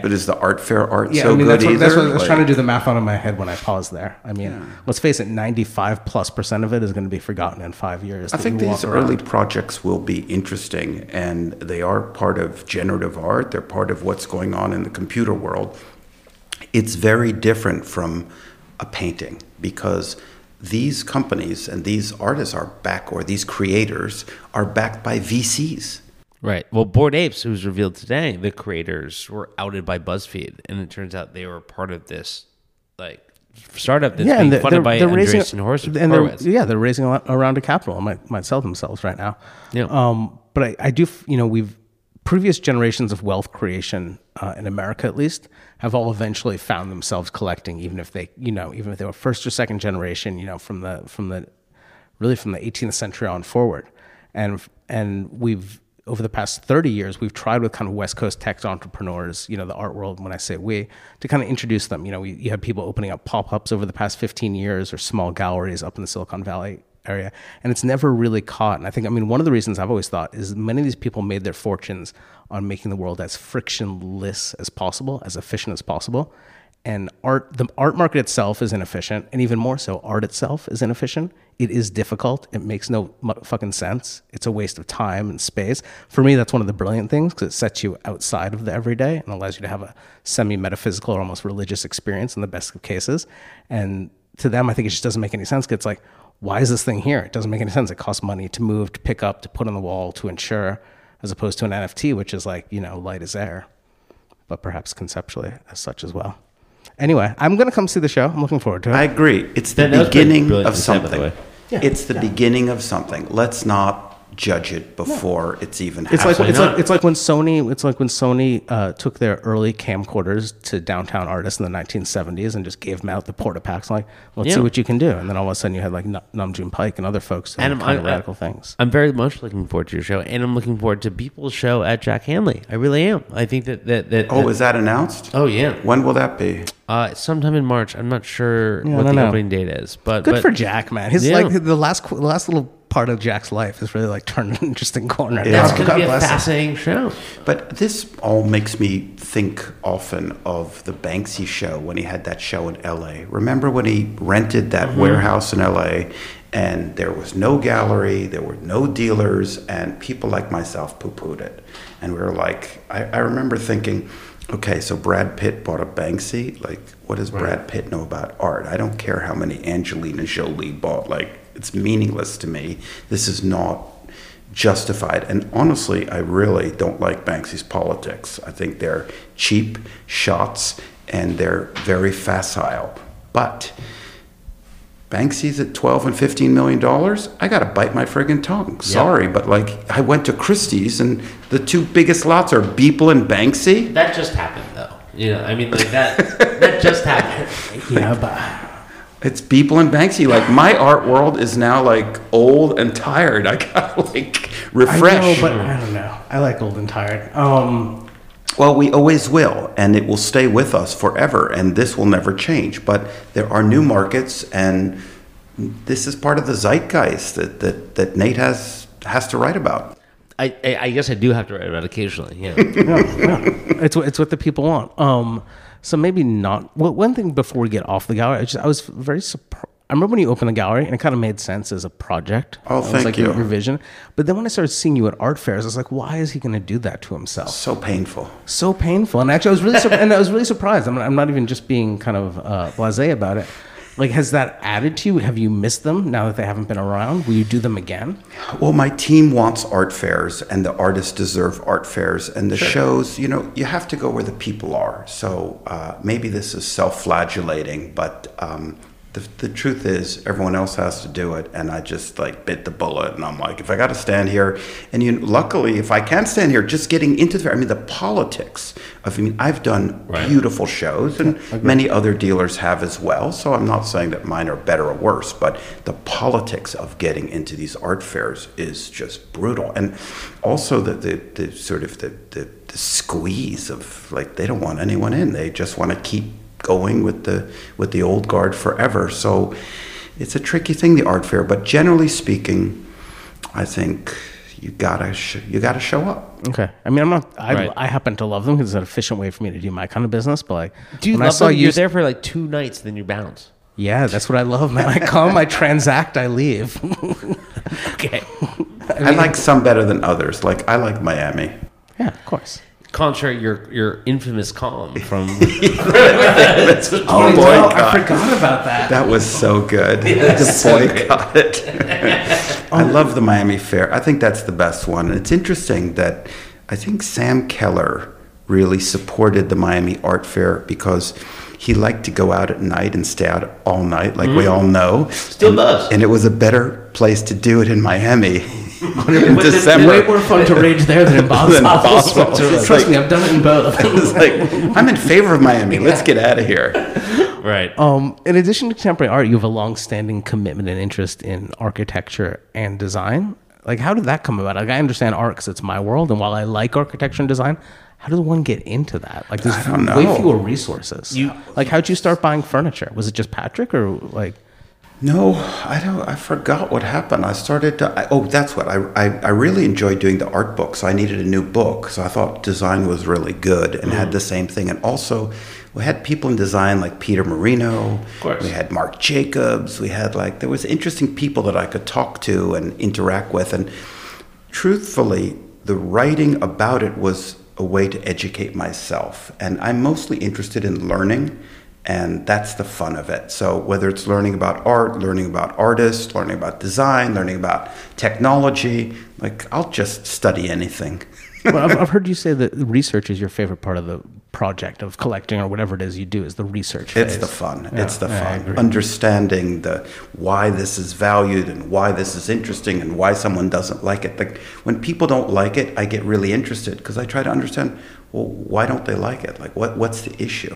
But is the art fair art yeah, so I mean, good that's what, either? that's what I was Like- trying to do the math on in my head when I paused there. I mean, let's face it, 95 plus percent of it is going to be forgotten in five years. I think these early around. projects will be interesting, and they are part of generative art. They're part of what's going on in the computer world. It's very different from a painting because these companies and these artists are back, or these creators are backed by VCs. Right. Well, Bored Apes, who was revealed today, the creators were outed by BuzzFeed, and it turns out they were part of this like startup that's being they're- funded by they're raising- Andreessen Horowitz. and they're, yeah, they're raising a, lot, a round of capital. and might might sell themselves right now. Yeah. Um, but I, I do, you know, we've previous generations of wealth creation uh, in America, at least, have all eventually found themselves collecting, even if they, you know, even if they were first or second generation, you know, from the from the really from the 18th century on forward, and and we've over the past 30 years, we've tried with kind of West Coast tech entrepreneurs, you know, the art world, when I say we, to kind of introduce them. You know, we, you have people opening up pop ups over the past 15 years or small galleries up in the Silicon Valley area. And it's never really caught. And I think, I mean, one of the reasons I've always thought is many of these people made their fortunes on making the world as frictionless as possible, as efficient as possible. And art, the art market itself is inefficient, and even more so, art itself is inefficient. It is difficult. It makes no fucking sense. It's a waste of time and space. For me, that's one of the brilliant things because it sets you outside of the everyday and allows you to have a semi metaphysical or almost religious experience in the best of cases. And to them, I think it just doesn't make any sense. 'cause it's like, why is this thing here? It doesn't make any sense. It costs money to move, to pick up, to put on the wall, to insure, as opposed to an NFT, which is like, you know, light as air, but perhaps conceptually as such as well. Anyway, I'm going to come see the show. I'm looking forward to it. I agree. It's the That- that was pretty beginning of to say, something. Yeah. It's the beginning of something. Let's not judge it before it's even It's like it's not? like it's like when Sony it's like when Sony uh, took their early camcorders to downtown artists in the 1970s and just gave them out the Portapaks like let's Yeah. see what you can do and then all of a sudden you had like N- Nam June Paik and other folks doing And kind of I- I- radical things. I'm very much looking forward to your show, and I'm looking forward to people's show at Jack Hanley. I really am. I think that that that. oh, that- is that announced? oh yeah. When will that be? Uh, sometime in March. I'm not sure Yeah, what the know. opening date is, but Good but for Jack, man. His Yeah. like the last the last little part of Jack's life is really like turned an interesting corner. Yeah. It's God going to be a bless him. fascinating show. But this all makes me think often of the Banksy show when he had that show in LA. Remember when he rented that mm-hmm. warehouse in LA and there was no gallery, there were no dealers, and people like myself poo pooed it. And we were like, I, I remember thinking, okay, so Brad Pitt bought a Banksy. Like, what does Brad Pitt know about art? I don't care how many Angelina Jolie bought. Like, it's meaningless to me. This is not justified. And honestly, I really don't like Banksy's politics. I think they're cheap shots and they're very facile. But Banksy's at 12 and 15 million dollars. I got to bite my friggin' tongue. Sorry, but like I went to Christie's and the two biggest lots are Beeple and Banksy. That just happened, though. You know, I mean, like that. that just happened. <laughs> Yeah, but It's Beeple and Banksy. Like my art world is now like old and tired. I got to <laughs> like refresh. I know, but I don't know. I like old and tired. Um, Well, we always will, and it will stay with us forever, and this will never change. But there are new markets, and this is part of the zeitgeist that, that, that Nate has has to write about. I, I, I guess I do have to write about it occasionally. Yeah. <laughs> yeah, yeah. It's what it's what the people want. Um, so maybe not. Well, one thing before we get off the gallery, I, just, I was very surprised. I remember when you opened the gallery, and it kind of made sense as a project. Oh, It was thank like your- you. Your vision, but then when I started seeing you at art fairs, I was like, why is he going to do that to himself? So painful. so painful. And actually, I was really sur- and I was really surprised. I'm, I'm not even just being kind of uh, blasé about it. Like, has that added to you? Have you missed them now that they haven't been around? Will you do them again? Well, my team wants art fairs, and the artists deserve art fairs. And the shows, you know, you have to go where the people are. So uh, maybe this is self flagellating, but um, the, the truth is, everyone else has to do it. And I just like bit the bullet. And I'm like, if I got to stand here, and you luckily, if I can stand here, just getting into the I mean, the politics of, I mean, I've done Right. beautiful shows, and many other dealers have as well. So I'm not saying that mine are better or worse, but the politics of getting into these art fairs is just brutal. And also the, the, the sort of the, the, the squeeze of like they don't want anyone in. They just want to keep going with the with the old guard forever. So it's a tricky thing, the art fair. But generally speaking, I think you gotta sh- you gotta show up. Okay. I mean, I'm not. I, Right. I happen to love them because it's an efficient way for me to do my kind of business. But like, Do you when I love saw them? you, You're there for like two nights, then you bounce. yeah, that's what I love, man. I come, I transact, I leave. <laughs> Okay. <laughs> I like some better than others. Like I like Miami. yeah, of course. Contrary your your infamous column from <laughs> <laughs> Oh, no, I forgot about that. That was so good. <laughs> the boycott it. I love the Miami Fair. I think that's the best one. It's interesting that I think Sam Keller really supported the Miami Art Fair because he liked to go out at night and stay out all night, like we mm-hmm. all know. Still and, does. And it was a better place to do it in Miami in Way December. more fun to rage there than in Boston. Than Boston. It's Trust like- me, I've done it in both. <laughs> It's like, I'm in favor of Miami. <laughs> Let's get out of here. right. Um, in addition to contemporary art, you have a long-standing commitment and interest in architecture and design. Like, how did that come about? Like, I understand art because it's my world, and while I like architecture and design, how does one get into that? Like, there's don't way fewer resources. You- like, how'd you start buying furniture? Was it just Patrick, or like? No, I don't. I forgot what happened. I started. To, I, oh, that's what I, I. I really enjoyed doing the art books. I needed a new book, so I thought design was really good and had mm. the same thing. And also, we had people in design like Peter Marino. Of course. We had Marc Jacobs. We had like there was interesting people that I could talk to and interact with. And truthfully, the writing about it was a way to educate myself. And I'm mostly interested in learning, and that's the fun of it. So, whether it's learning about art, learning about artists, learning about design, learning about technology, like I'll just study anything. well, I've, heard you say that research is your favorite part of the project of collecting or whatever it is you do. Is the research? It's the fun. it's the yeah, fun. Understanding the why this is valued and why this is interesting and why someone doesn't like it. Like when people don't like it, I get really interested because I try to understand. Well, why don't they like it? Like what? What's the issue?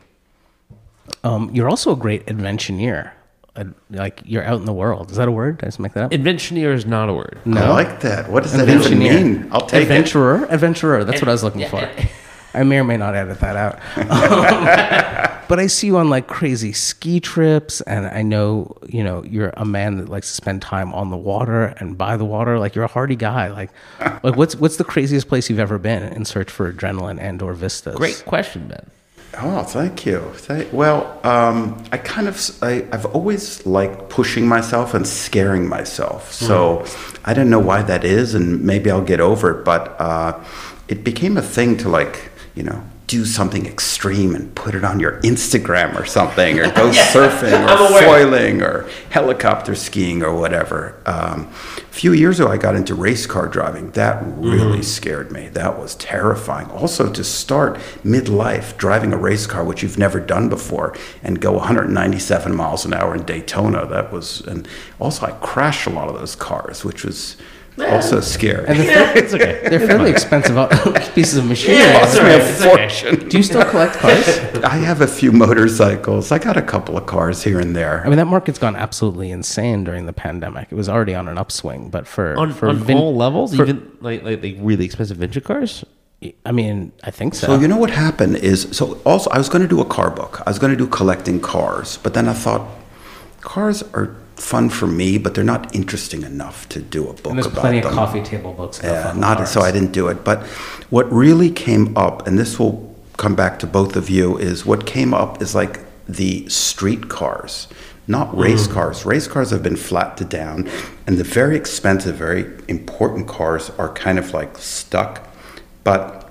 Um, you're also a great inventioneer. Uh, like you're out in the world. Is that a word? Did I just make that up? Inventioneer is not a word. I like that. What does that even mean? I'll take it. Adventurer. Adventurer. That's what I was looking for. <laughs> I may or may not edit that out. Um, <laughs> but I see you on like crazy ski trips, and I know you know you're a man that likes to spend time on the water and by the water. Like you're a hardy guy. Like, like what's what's the craziest place you've ever been in search for adrenaline and or vistas? Great question, Ben. Oh, thank you. Thank, well, um, I kind of, I, I've always liked pushing myself and scaring myself. So I don't know why that is, and maybe I'll get over it. But uh, it became a thing to like, you know, do something extreme and put it on your Instagram or something, or go <laughs> surfing or foiling or helicopter skiing or whatever. Um, a few years ago, I got into race car driving. That really scared me. That was terrifying. Also, to start midlife driving a race car, which you've never done before, and go 197 miles an hour in Daytona, that was, and also I crashed a lot of those cars, which was also scary. And they're, It's okay. <laughs> they're fairly expensive uh, <laughs> pieces of machinery. it's all right. It's okay. Fortune. Do you still collect cars? <laughs> I have a few motorcycles. I got a couple of cars here and there. I mean, that market's gone absolutely insane during the pandemic. It was already on an upswing, but for On, for on vin- all levels, for- even like, like like really expensive vintage cars. I mean, I think so. So you know what happened is so also I was going to do a car book. I was going to do collecting cars, but then I thought cars are fun for me, but they're not interesting enough to do a book and there's about plenty them. of coffee table books. Yeah, not so I didn't do it. But what really came up, and this will come back to both of you, is what came up is like the street cars, not mm. race cars. Race cars have been flattened down, and the very expensive, very important cars are kind of like stuck. But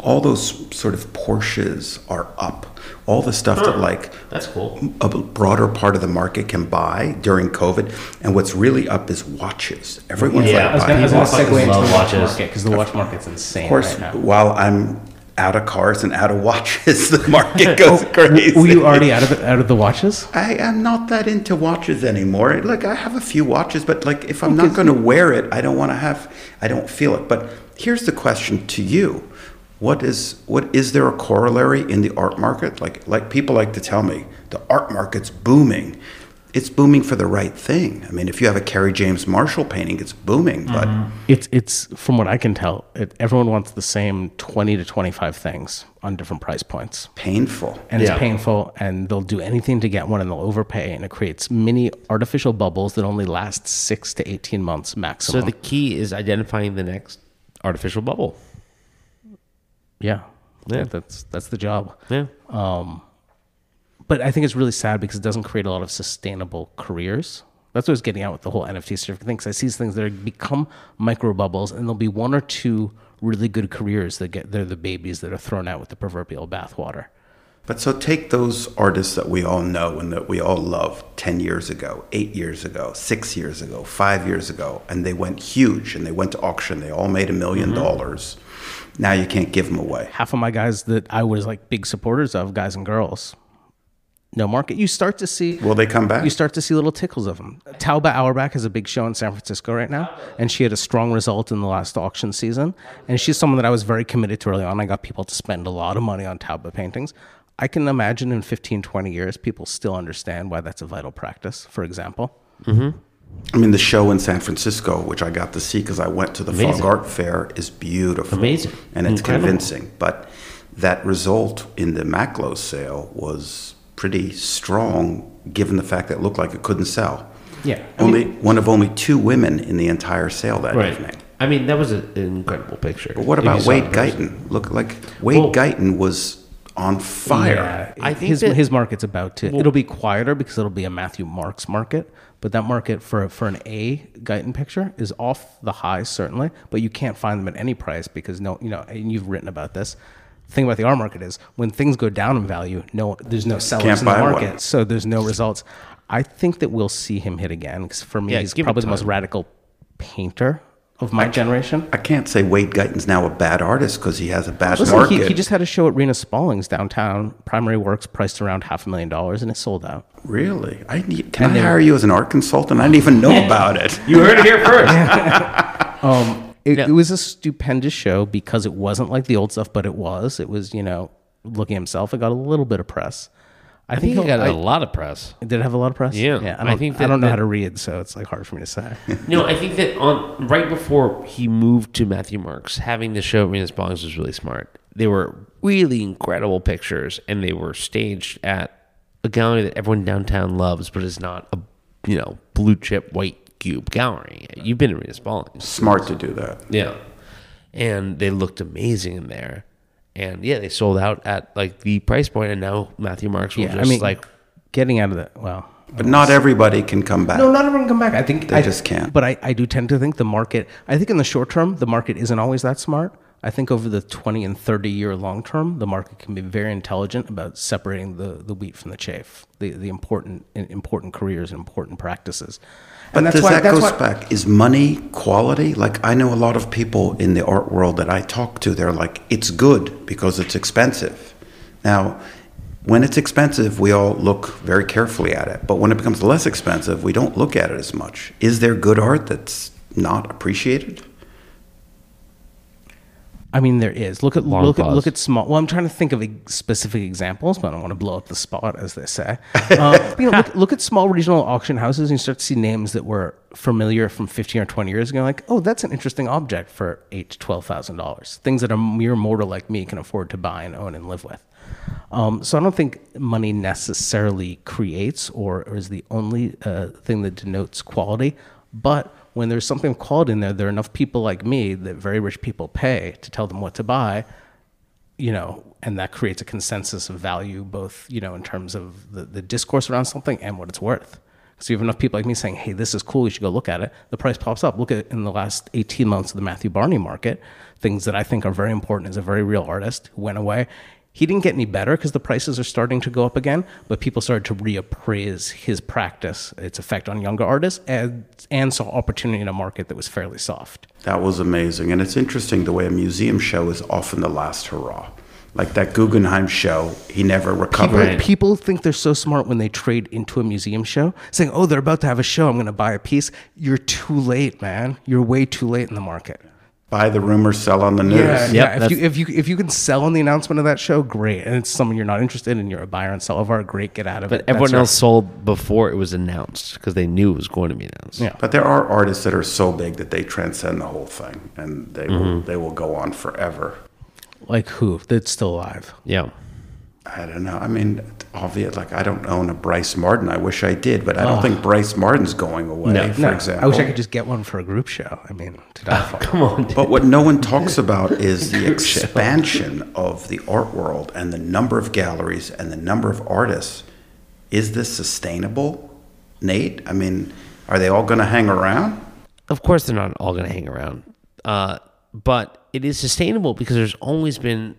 all those sort of Porsches are up. All the stuff that like That's cool. a broader part of the market can buy during COVID. And what's really up is watches. Everyone's Yeah, I was going buying to People segue fucking into the watch watches. market because the watch market's insane Of course, right now. while I'm out of cars and out of watches, <laughs> the market <laughs> goes crazy. Were you already out of the, out of the watches? I am not that into watches anymore. Like I have a few watches, but like if I'm not going to wear it, I don't want to have. I don't feel it. But here's the question to you: What is what is there a corollary in the art market? Like like people like to tell me the art market's booming. It's booming for the right thing. I mean, if you have a Kerry James Marshall painting, it's booming. But mm-hmm. It's it's from what I can tell, it, everyone wants the same twenty to twenty five things on different price points, painful. and Yeah. it's painful, and they'll do anything to get one, and they'll overpay, and it creates mini artificial bubbles that only last six to eighteen months maximum. So the key is identifying the next artificial bubble. Yeah, Yeah. that's that's the job. Yeah. Um, but I think it's really sad because it doesn't create a lot of sustainable careers. That's what I was getting at with the whole NFT certificate thing. 'cause I see these things that are become micro bubbles, and there'll be one or two really good careers that get they're the babies that are thrown out with the proverbial bathwater. But so take those artists that we all know and that we all love 10 years ago, eight years ago, six years ago, five years ago, and they went huge and they went to auction. They all made a 1000000 mm-hmm. dollars. Now you can't give them away. Half of my guys that I was like big supporters of, guys and girls, no market. You start to see. Will they come back? You start to see little tickles of them. Tauba Auerbach has a big show in San Francisco right now, and she had a strong result in the last auction season. And she's someone that I was very committed to early on. I got people to spend a lot of money on Tauba paintings. I can imagine in 15, 20 years, people still understand why that's a vital practice, for example. Mm-hmm. I mean, the show in San Francisco, which I got to see because I went to the Amazing. Fog Art Fair, is beautiful. Amazing. And it's Incredible. convincing. But that result in the Macklowe sale was pretty strong given the fact that it looked like it couldn't sell. Yeah. Only one of only two women in the entire sale that Right. evening. I mean, that was an incredible picture. But what about Wade it. Guyton? Look, like Wade Well- Guyton was on fire. Yeah, I think his that- his market's about to. it'll be quieter because it'll be a Matthew Marks market. But that market for for an A Guyton picture is off the high certainly, but you can't find them at any price because no, you know, and you've written about this. The thing about the R market is when things go down in value, no, there's no sellers Can't in the buy one. market, so there's no results. I think that we'll see him hit again because for me, Yeah, he's probably the most radical painter of my generation. I can't say Wade Guyton's now a bad artist because he has a bad Listen, market. he, he just had a show at Reena Spaulings downtown. Primary works priced around half a million dollars, and it sold out. really? I need, can And I they- hire you as an art consultant? I didn't even know <laughs> about it. You heard it here first. <laughs> Um, it, No. it was a stupendous show because it wasn't like the old stuff, but it was. It was, you know, looking at himself. It got a little bit of press. I, I think he he'll- got I- a lot of press. Did it have a lot of press? Yeah. yeah. I, I don't, I think I don't know that- how to read, so it's like hard for me to say. <laughs> No, I think that on right before he moved to Matthew Marks, having the show at Venus Bongs was really smart. they were really incredible pictures, and they were staged at a gallery that everyone downtown loves, but is not a you know blue chip white cube gallery. You've been to Rita Spalding, Smart to do that. yeah, and they looked amazing in there. And yeah, they sold out at like the price point, and now Matthew Marks will Yeah, just I mean, like getting out of that. Well, But not everybody can come back. no, not everyone can come back. I think They I just can't. But I, I do tend to think the market. I think in the short term, the market isn't always that smart. I think over the twenty and thirty year long term, the market can be very intelligent about separating the, the wheat from the chaff, the the important important careers and important practices. But And does that that's goes why- back? Is money quality? Like I know a lot of people in the art world that I talk to. They're like, it's good because it's expensive. Now, when it's expensive, we all look very carefully at it. But when it becomes less expensive, we don't look at it as much. Is there good art that's not appreciated? I mean, there is. Look at Long look at look at small. Well, I'm trying to think of specific examples, but I don't want to blow up the spot, as they say. <laughs> Uh, you know, look, look at small regional auction houses, and you start to see names that were familiar from 15 or 20 years ago. Like, oh, that's an interesting object for eight to twelve thousand dollars. Things that a mere mortal like me can afford to buy and own and live with. Um, so I don't think money necessarily creates or, or is the only uh, thing that denotes quality. But when there's something quality in there, there are enough people like me that very rich people pay to tell them what to buy, you know, and that creates a consensus of value, both, you know, in terms of the, the discourse around something and what it's worth. So you have enough people like me saying, hey, this is cool, you should go look at it. The price pops up. Look at in the last 18 months of the Matthew Barney market, things that I think are very important as a very real artist who went away. He didn't get any better because the prices are starting to go up again, but people started to reappraise his practice, its effect on younger artists, and, and saw opportunity in a market that was fairly soft. That was amazing. And it's interesting the way a museum show is often the last hurrah. Like that Guggenheim show, he never recovered. People, people think they're so smart when they trade into a museum show, saying, "Oh, they're about to have a show. I'm going to buy a piece." You're too late, man. You're way too late in the market. Buy the rumor, sell on the news. Yeah, Yep, yeah. If you if you if you can sell on the announcement of that show, great. And it's someone you're not interested in, you're a buyer and seller of art, great. Get out of But it. But everyone That's else sold before it was announced because they knew it was going to be announced. Yeah. But there are artists that are so big that they transcend the whole thing, and they will Mm-hmm. they will go on forever. like who that's still alive. Yeah. I don't know. I mean, obvious. Like I don't own a Brice Marden. I wish I did, but I don't think Brice Marden's going away. No. for No, example, I wish I could just get one for a group show. I mean, to die for. <laughs> Come on. dude. But what no one talks about <laughs> is the expansion of the art world and the number of galleries and the number of artists. Is this sustainable, Nate? I mean, are they all going to hang around? Of course, they're not all going to hang around, uh, but it is sustainable because there's always been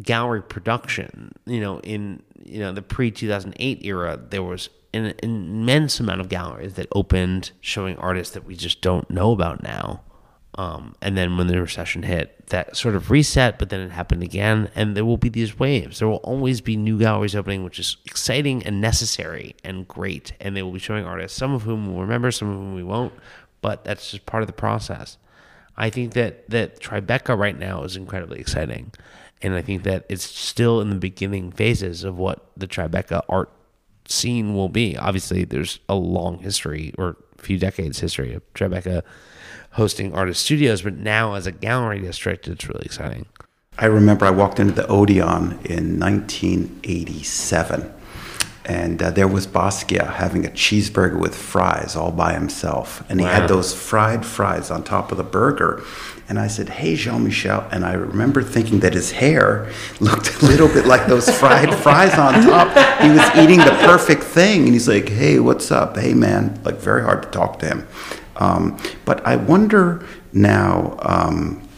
gallery production. You know, in you know the pre two thousand eight era, there was an immense amount of galleries that opened showing artists that we just don't know about now. Um, and then when the recession hit, that sort of reset, but then it happened again, and there will be these waves. There will always be new galleries opening, which is exciting and necessary and great. And they will be showing artists, some of whom we'll remember, some of whom we won't, but that's just part of the process. I think that that Tribeca right now is incredibly exciting, and I think that it's still in the beginning phases of what the Tribeca art scene will be. Obviously, there's a long history or a few decades history of Tribeca hosting artist studios, but now as a gallery district, it's really exciting. I remember I walked into the Odeon in 1987, and uh, there was Basquiat having a cheeseburger with fries all by himself. And he Wow. had those fried fries on top of the burger. And I said, Hey, Jean Michel. And I remember thinking that his hair <laughs> looked a little bit like those fried <laughs> fries on top. He was eating the perfect thing. And he's like, Hey, what's up? Hey, man. Like, very hard to talk to him. Um, but I wonder now. Um,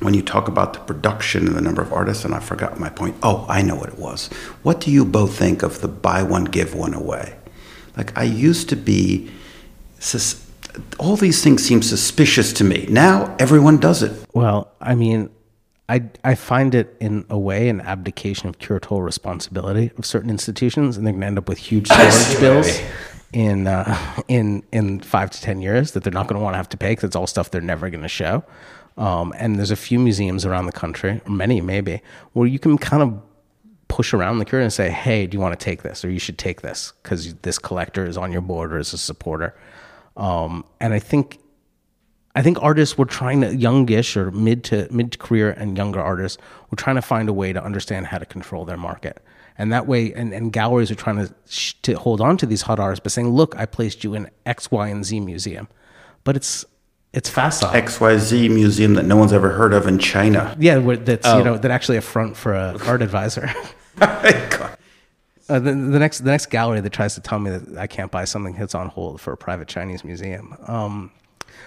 when you talk about the production and the number of artists, and I forgot my point. Oh, I know what it was. What do you both think of the buy one, give one away? Like, I used to be, sus- all these things seem suspicious to me. Now everyone does it. Well, I mean, I I find it in a way an abdication of curatorial responsibility of certain institutions, and they're going to end up with huge storage bills in uh, in in five to ten years that they're not going to want to have to pay because it's all stuff they're never going to show. Um, and there's a few museums around the country, or many maybe, where you can kind of push around the curator and say, "Hey, do you want to take this, or you should take this because this collector is on your board or is a supporter." Um, and I think I think artists were trying to youngish or mid to mid career and younger artists were trying to find a way to understand how to control their market. And that way, and, and galleries are trying to sh- to hold on to these hot artists by saying, "Look, I placed you in X, Y, and Z museum," but it's it's facile. XYZ museum that no one's ever heard of in China. yeah, where that's you know that actually a front for a <laughs> art advisor. <laughs> Uh, the, the next the next gallery that tries to tell me that I can't buy something that's on hold for a private Chinese museum. Um,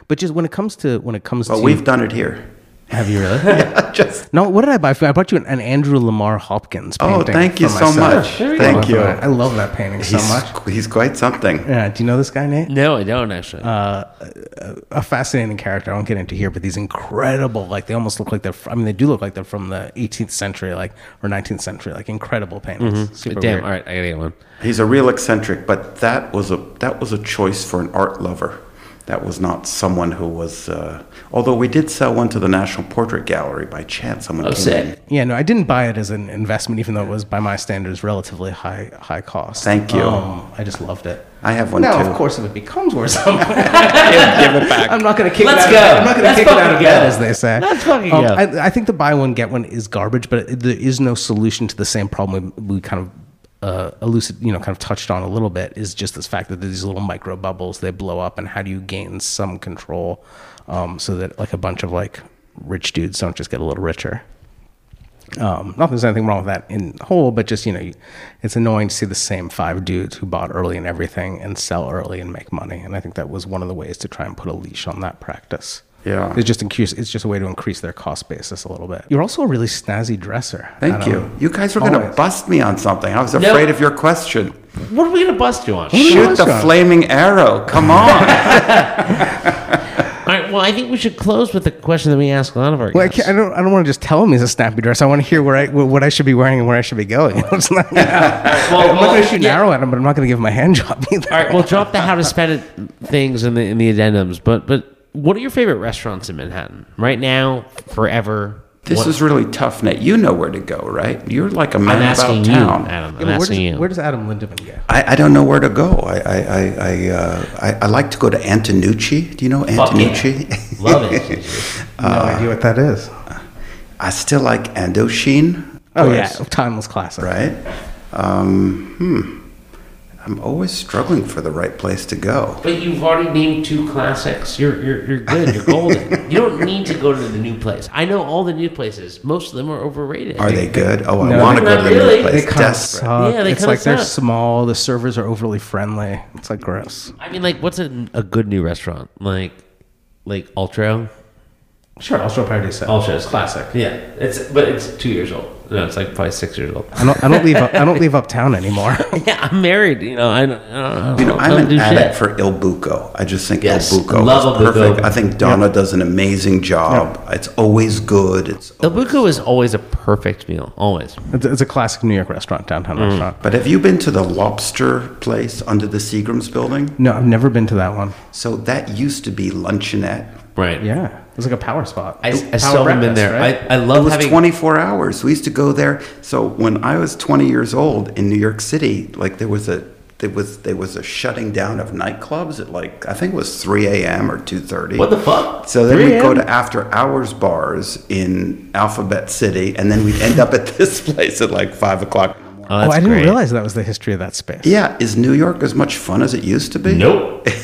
but just when it comes to when it comes But to we've done it here. Have you really? <laughs> Just No, what did I buy? for you? I bought you an, an Andrew Lamar Hopkins oh, painting. oh, thank you so myself. much. Very Thank I you. I love that painting so much. he's quite something. Yeah, do you know this guy, Nate? No, I don't actually. Uh, a fascinating character. I won't get into here, but these incredible, like they almost look like they're. I mean, they do look like they're from the 18th century, like or 19th century, like incredible paintings. Mm-hmm. Super Damn. weird. All right, I gotta get one. He's a real eccentric, but that was a that was a choice for an art lover. That was not someone who was. Uh, although we did sell one to the National Portrait Gallery by chance. Someone Oh, came sick. in. Yeah, no, I didn't buy it as an investment, even though it was by my standards relatively high high cost. Thank you. Um, I just loved it. I have one now, too. of course, if it becomes worth <laughs> something, give, it back. I'm not going to kick Let's it out. go. I'm not going to Let's kick it out fucking of bed, go. as they say. Let's fucking Um, go. I, I think the buy one get one is garbage, but it, there is no solution to the same problem we, we kind of uh, elucid, you know, kind of touched on a little bit. Is just this fact that there's these little micro bubbles they blow up, and how do you gain some control um, so that like a bunch of like rich dudes don't just get a little richer. Um, not there's anything wrong with that in whole, but just you know, it's annoying to see the same five dudes who bought early and everything and sell early and make money. And I think that was one of the ways to try and put a leash on that practice. Yeah. it's just increase. It's just a way to increase their cost basis a little bit. You're also a really snazzy dresser. Thank Adam. you. You guys were going to bust me on something. I was afraid of your question. What are we gonna bust you on? do Shoot the Scott? flaming arrow. Come <laughs> on. All right. Well, I think we should close with the question that we ask a lot of our Well, I, guests. can't, I don't. I don't want to just tell him he's a snappy dress. I want to hear where I, what I should be wearing and where I should be going. <laughs> It's not, I'm not going to shoot an yeah. arrow at him, but I'm not going to give him a hand job either. All right, we'll drop the how to spend it things in the in the addendums. But but what are your favorite restaurants in Manhattan right now, forever? This What- is really tough, Nate. You know where to go, right? You're like a man I'm asking about you, town. Adam. I'm Yeah, but where, does, you. where does Adam Lindemann get? I, I don't know where to go. I I I I, uh, I I like to go to Antonucci. Do you know Fuck yeah. Antonucci? Love <laughs> it. No idea what that is. I still like Indochine. Oh of yeah, timeless classic. right. Um, hmm. I'm always struggling for the right place to go. But you've already named two classics. You're you're you're good. You're golden. <laughs> you don't need to go to the new place. I know all the new places. Most of them are overrated. Are they good? Oh, I No, want to go to the really. new They place. kind of Desperate. suck. Yeah, they it's kinda like they're small. The servers are overly friendly. It's like gross. I mean, like, what's a, a good new restaurant? Like, like Altro. Sure, I'll Altro Paradiso. Altro is classic. Yeah, it's but it's two years old. No, it's like probably six years old. I don't. I don't leave. I don't <laughs> leave uptown anymore. <laughs> yeah, I'm married. You know, I don't. I don't, You know, I I'm an addict shit. for Il Buco. I just think Yes, Il Buco love is Il Buco. perfect. I think Donna does an amazing job. It's always good. It's Il Buco is always a perfect meal. Always. it's, it's a classic New York restaurant, downtown mm. restaurant. But have you been to the lobster place under the Seagram's building? No, I've never been to that one. So that used to be luncheonette. Right. Yeah, it's like a power spot. I, I Power still haven't been there. right? I, I It love was having. 24 hours. We used to go there. So when I was 20 years old in New York City, like there was a there was there was a shutting down of nightclubs at like I think it was 3 a.m. or 2:30. What the fuck? So then we'd go to after hours bars in Alphabet City, and then we'd end up at <laughs> this place at like five o'clock. in the morning. Oh, Oh, that's I didn't great. realize that was the history of that space. Yeah, is New York as much fun as it used to be? Nope. <laughs>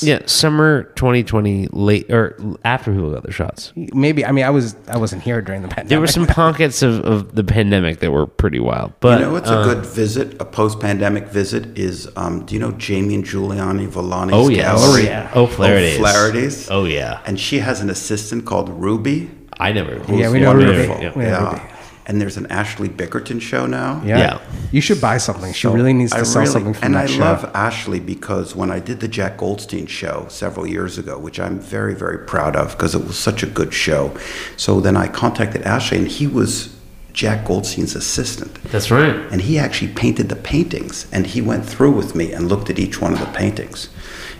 yeah, summer 2020, late or after people Got Their Shots. Maybe. I mean, I was. I wasn't here during the pandemic. There were some <laughs> pockets of, of the pandemic that were pretty wild, but You know what's uh, a good visit, a post-pandemic visit is, um, do you know Jamie and Giuliani Villani's oh yeah, gallery? Oh yeah. oh Flaherty's, Flaherty's. oh yeah, And she has an assistant called Ruby. I never. Yeah, we know wonderful. Ruby. Yeah. We know Yeah. Ruby. And there's an Ashley Bickerton show now. Yeah. Yeah. You should buy something. She So really needs to I sell really- something from and that I show. love Ashley because when I did the Jack Goldstein show several years ago, which I'm very, very proud of because it was such a good show. So then I contacted Ashley, and he was Jack Goldstein's assistant. That's right. And he actually painted the paintings, and he went through with me and looked at each one of the paintings.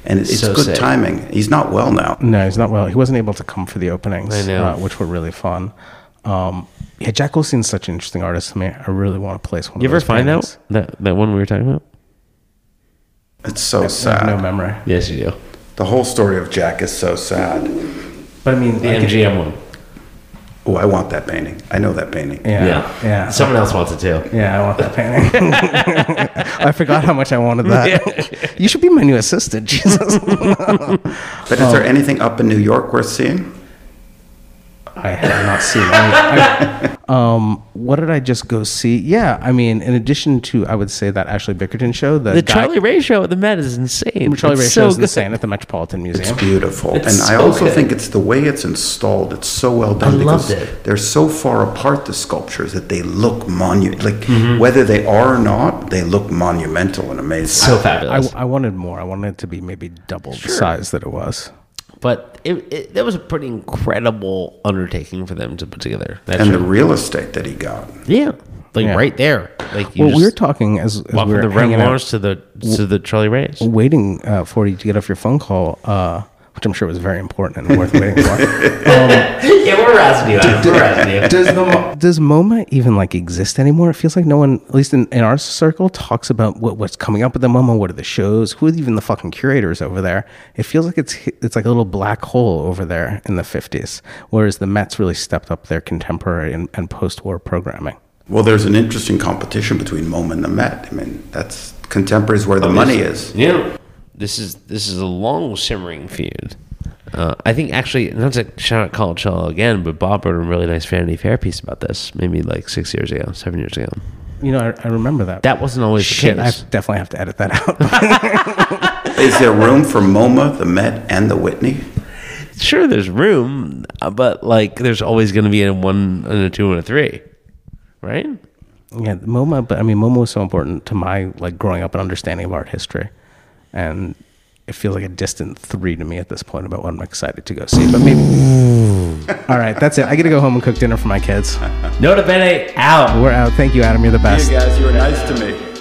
And it's So good sick. timing. He's not well now. No, he's not well. He wasn't able to come for the openings, I know. Uh, which were really fun. Um, yeah, Jack Goldstein's such an interesting artist to me. I really want to place one. You of ever those find paintings. out that that one we were talking about? It's so I have sad. no memory. Yes, you do. The whole story of Jack is so sad. But I mean, The MGM one. Oh, I want that painting. I know that painting. yeah, yeah, Someone else wants it too. yeah. I want that painting. <laughs> I forgot how much I wanted that. <laughs> you should be my new assistant, <laughs> Jesus. But is there anything up in New York worth seeing? I have not seen any. I- <laughs> um, what did I just go see? Yeah, I mean, in addition to, I would say that Ashley Bickerton show, the, The guy- Charlie Ray show at the Met is insane. The Charlie Ray It's show is good. insane at the Metropolitan Museum. It's beautiful. It's and I also good. think it's the way it's installed. It's so well done I because loved it. they're so far apart, the sculptures, that they look monument. Like Mm-hmm. whether they are or not, they look monumental and amazing. So fabulous. I wanted more. I wanted it to be maybe double the size that it was. But it, it, that was a pretty incredible undertaking for them to put together. That and show. the real estate that he got. yeah, like Yeah. right there. Like you Well, we were talking as, as walk we from were the Red hanging out, Lawrence to the to the Charlie Rays. waiting uh, for you to get off your phone call, uh, which I'm sure was very important and worth waiting for. <laughs> yeah, we're asking you. We're asking you. <laughs> does the does MoMA even like exist anymore? It feels like no one, at least in, in our circle, talks about what, what's coming up at the MoMA. What are the shows? Who are even the fucking curators over there? It feels like it's it's like a little black hole over there in the fifties, whereas the Mets really stepped up their contemporary and, and post-war programming. Well, there's an interesting competition between MoMA and the Met. I mean, that's contemporaries where the money is. Yeah, this is this is a long simmering feud. Uh, I think actually, not to shout out Colacello again, but Bob wrote a really nice Vanity Fair piece about this, maybe like six years ago, seven years ago. You know, I, I remember that. That wasn't always shit. the I definitely have to edit that out. <laughs> Is there room for MoMA, the Met, and the Whitney? Sure, there's room, uh, but like, there's always going to be a one and a two and a three, right? Yeah, MoMA, but I mean, MoMA was so important to my like growing up and understanding of art history, and it feels like a distant three to me at this point about what I'm excited to go see. But maybe. All right, that's it. I got to go home and cook dinner for my kids. Nota bene out. We're out. Thank you, Adam. You're the best. guys, you were nice to me.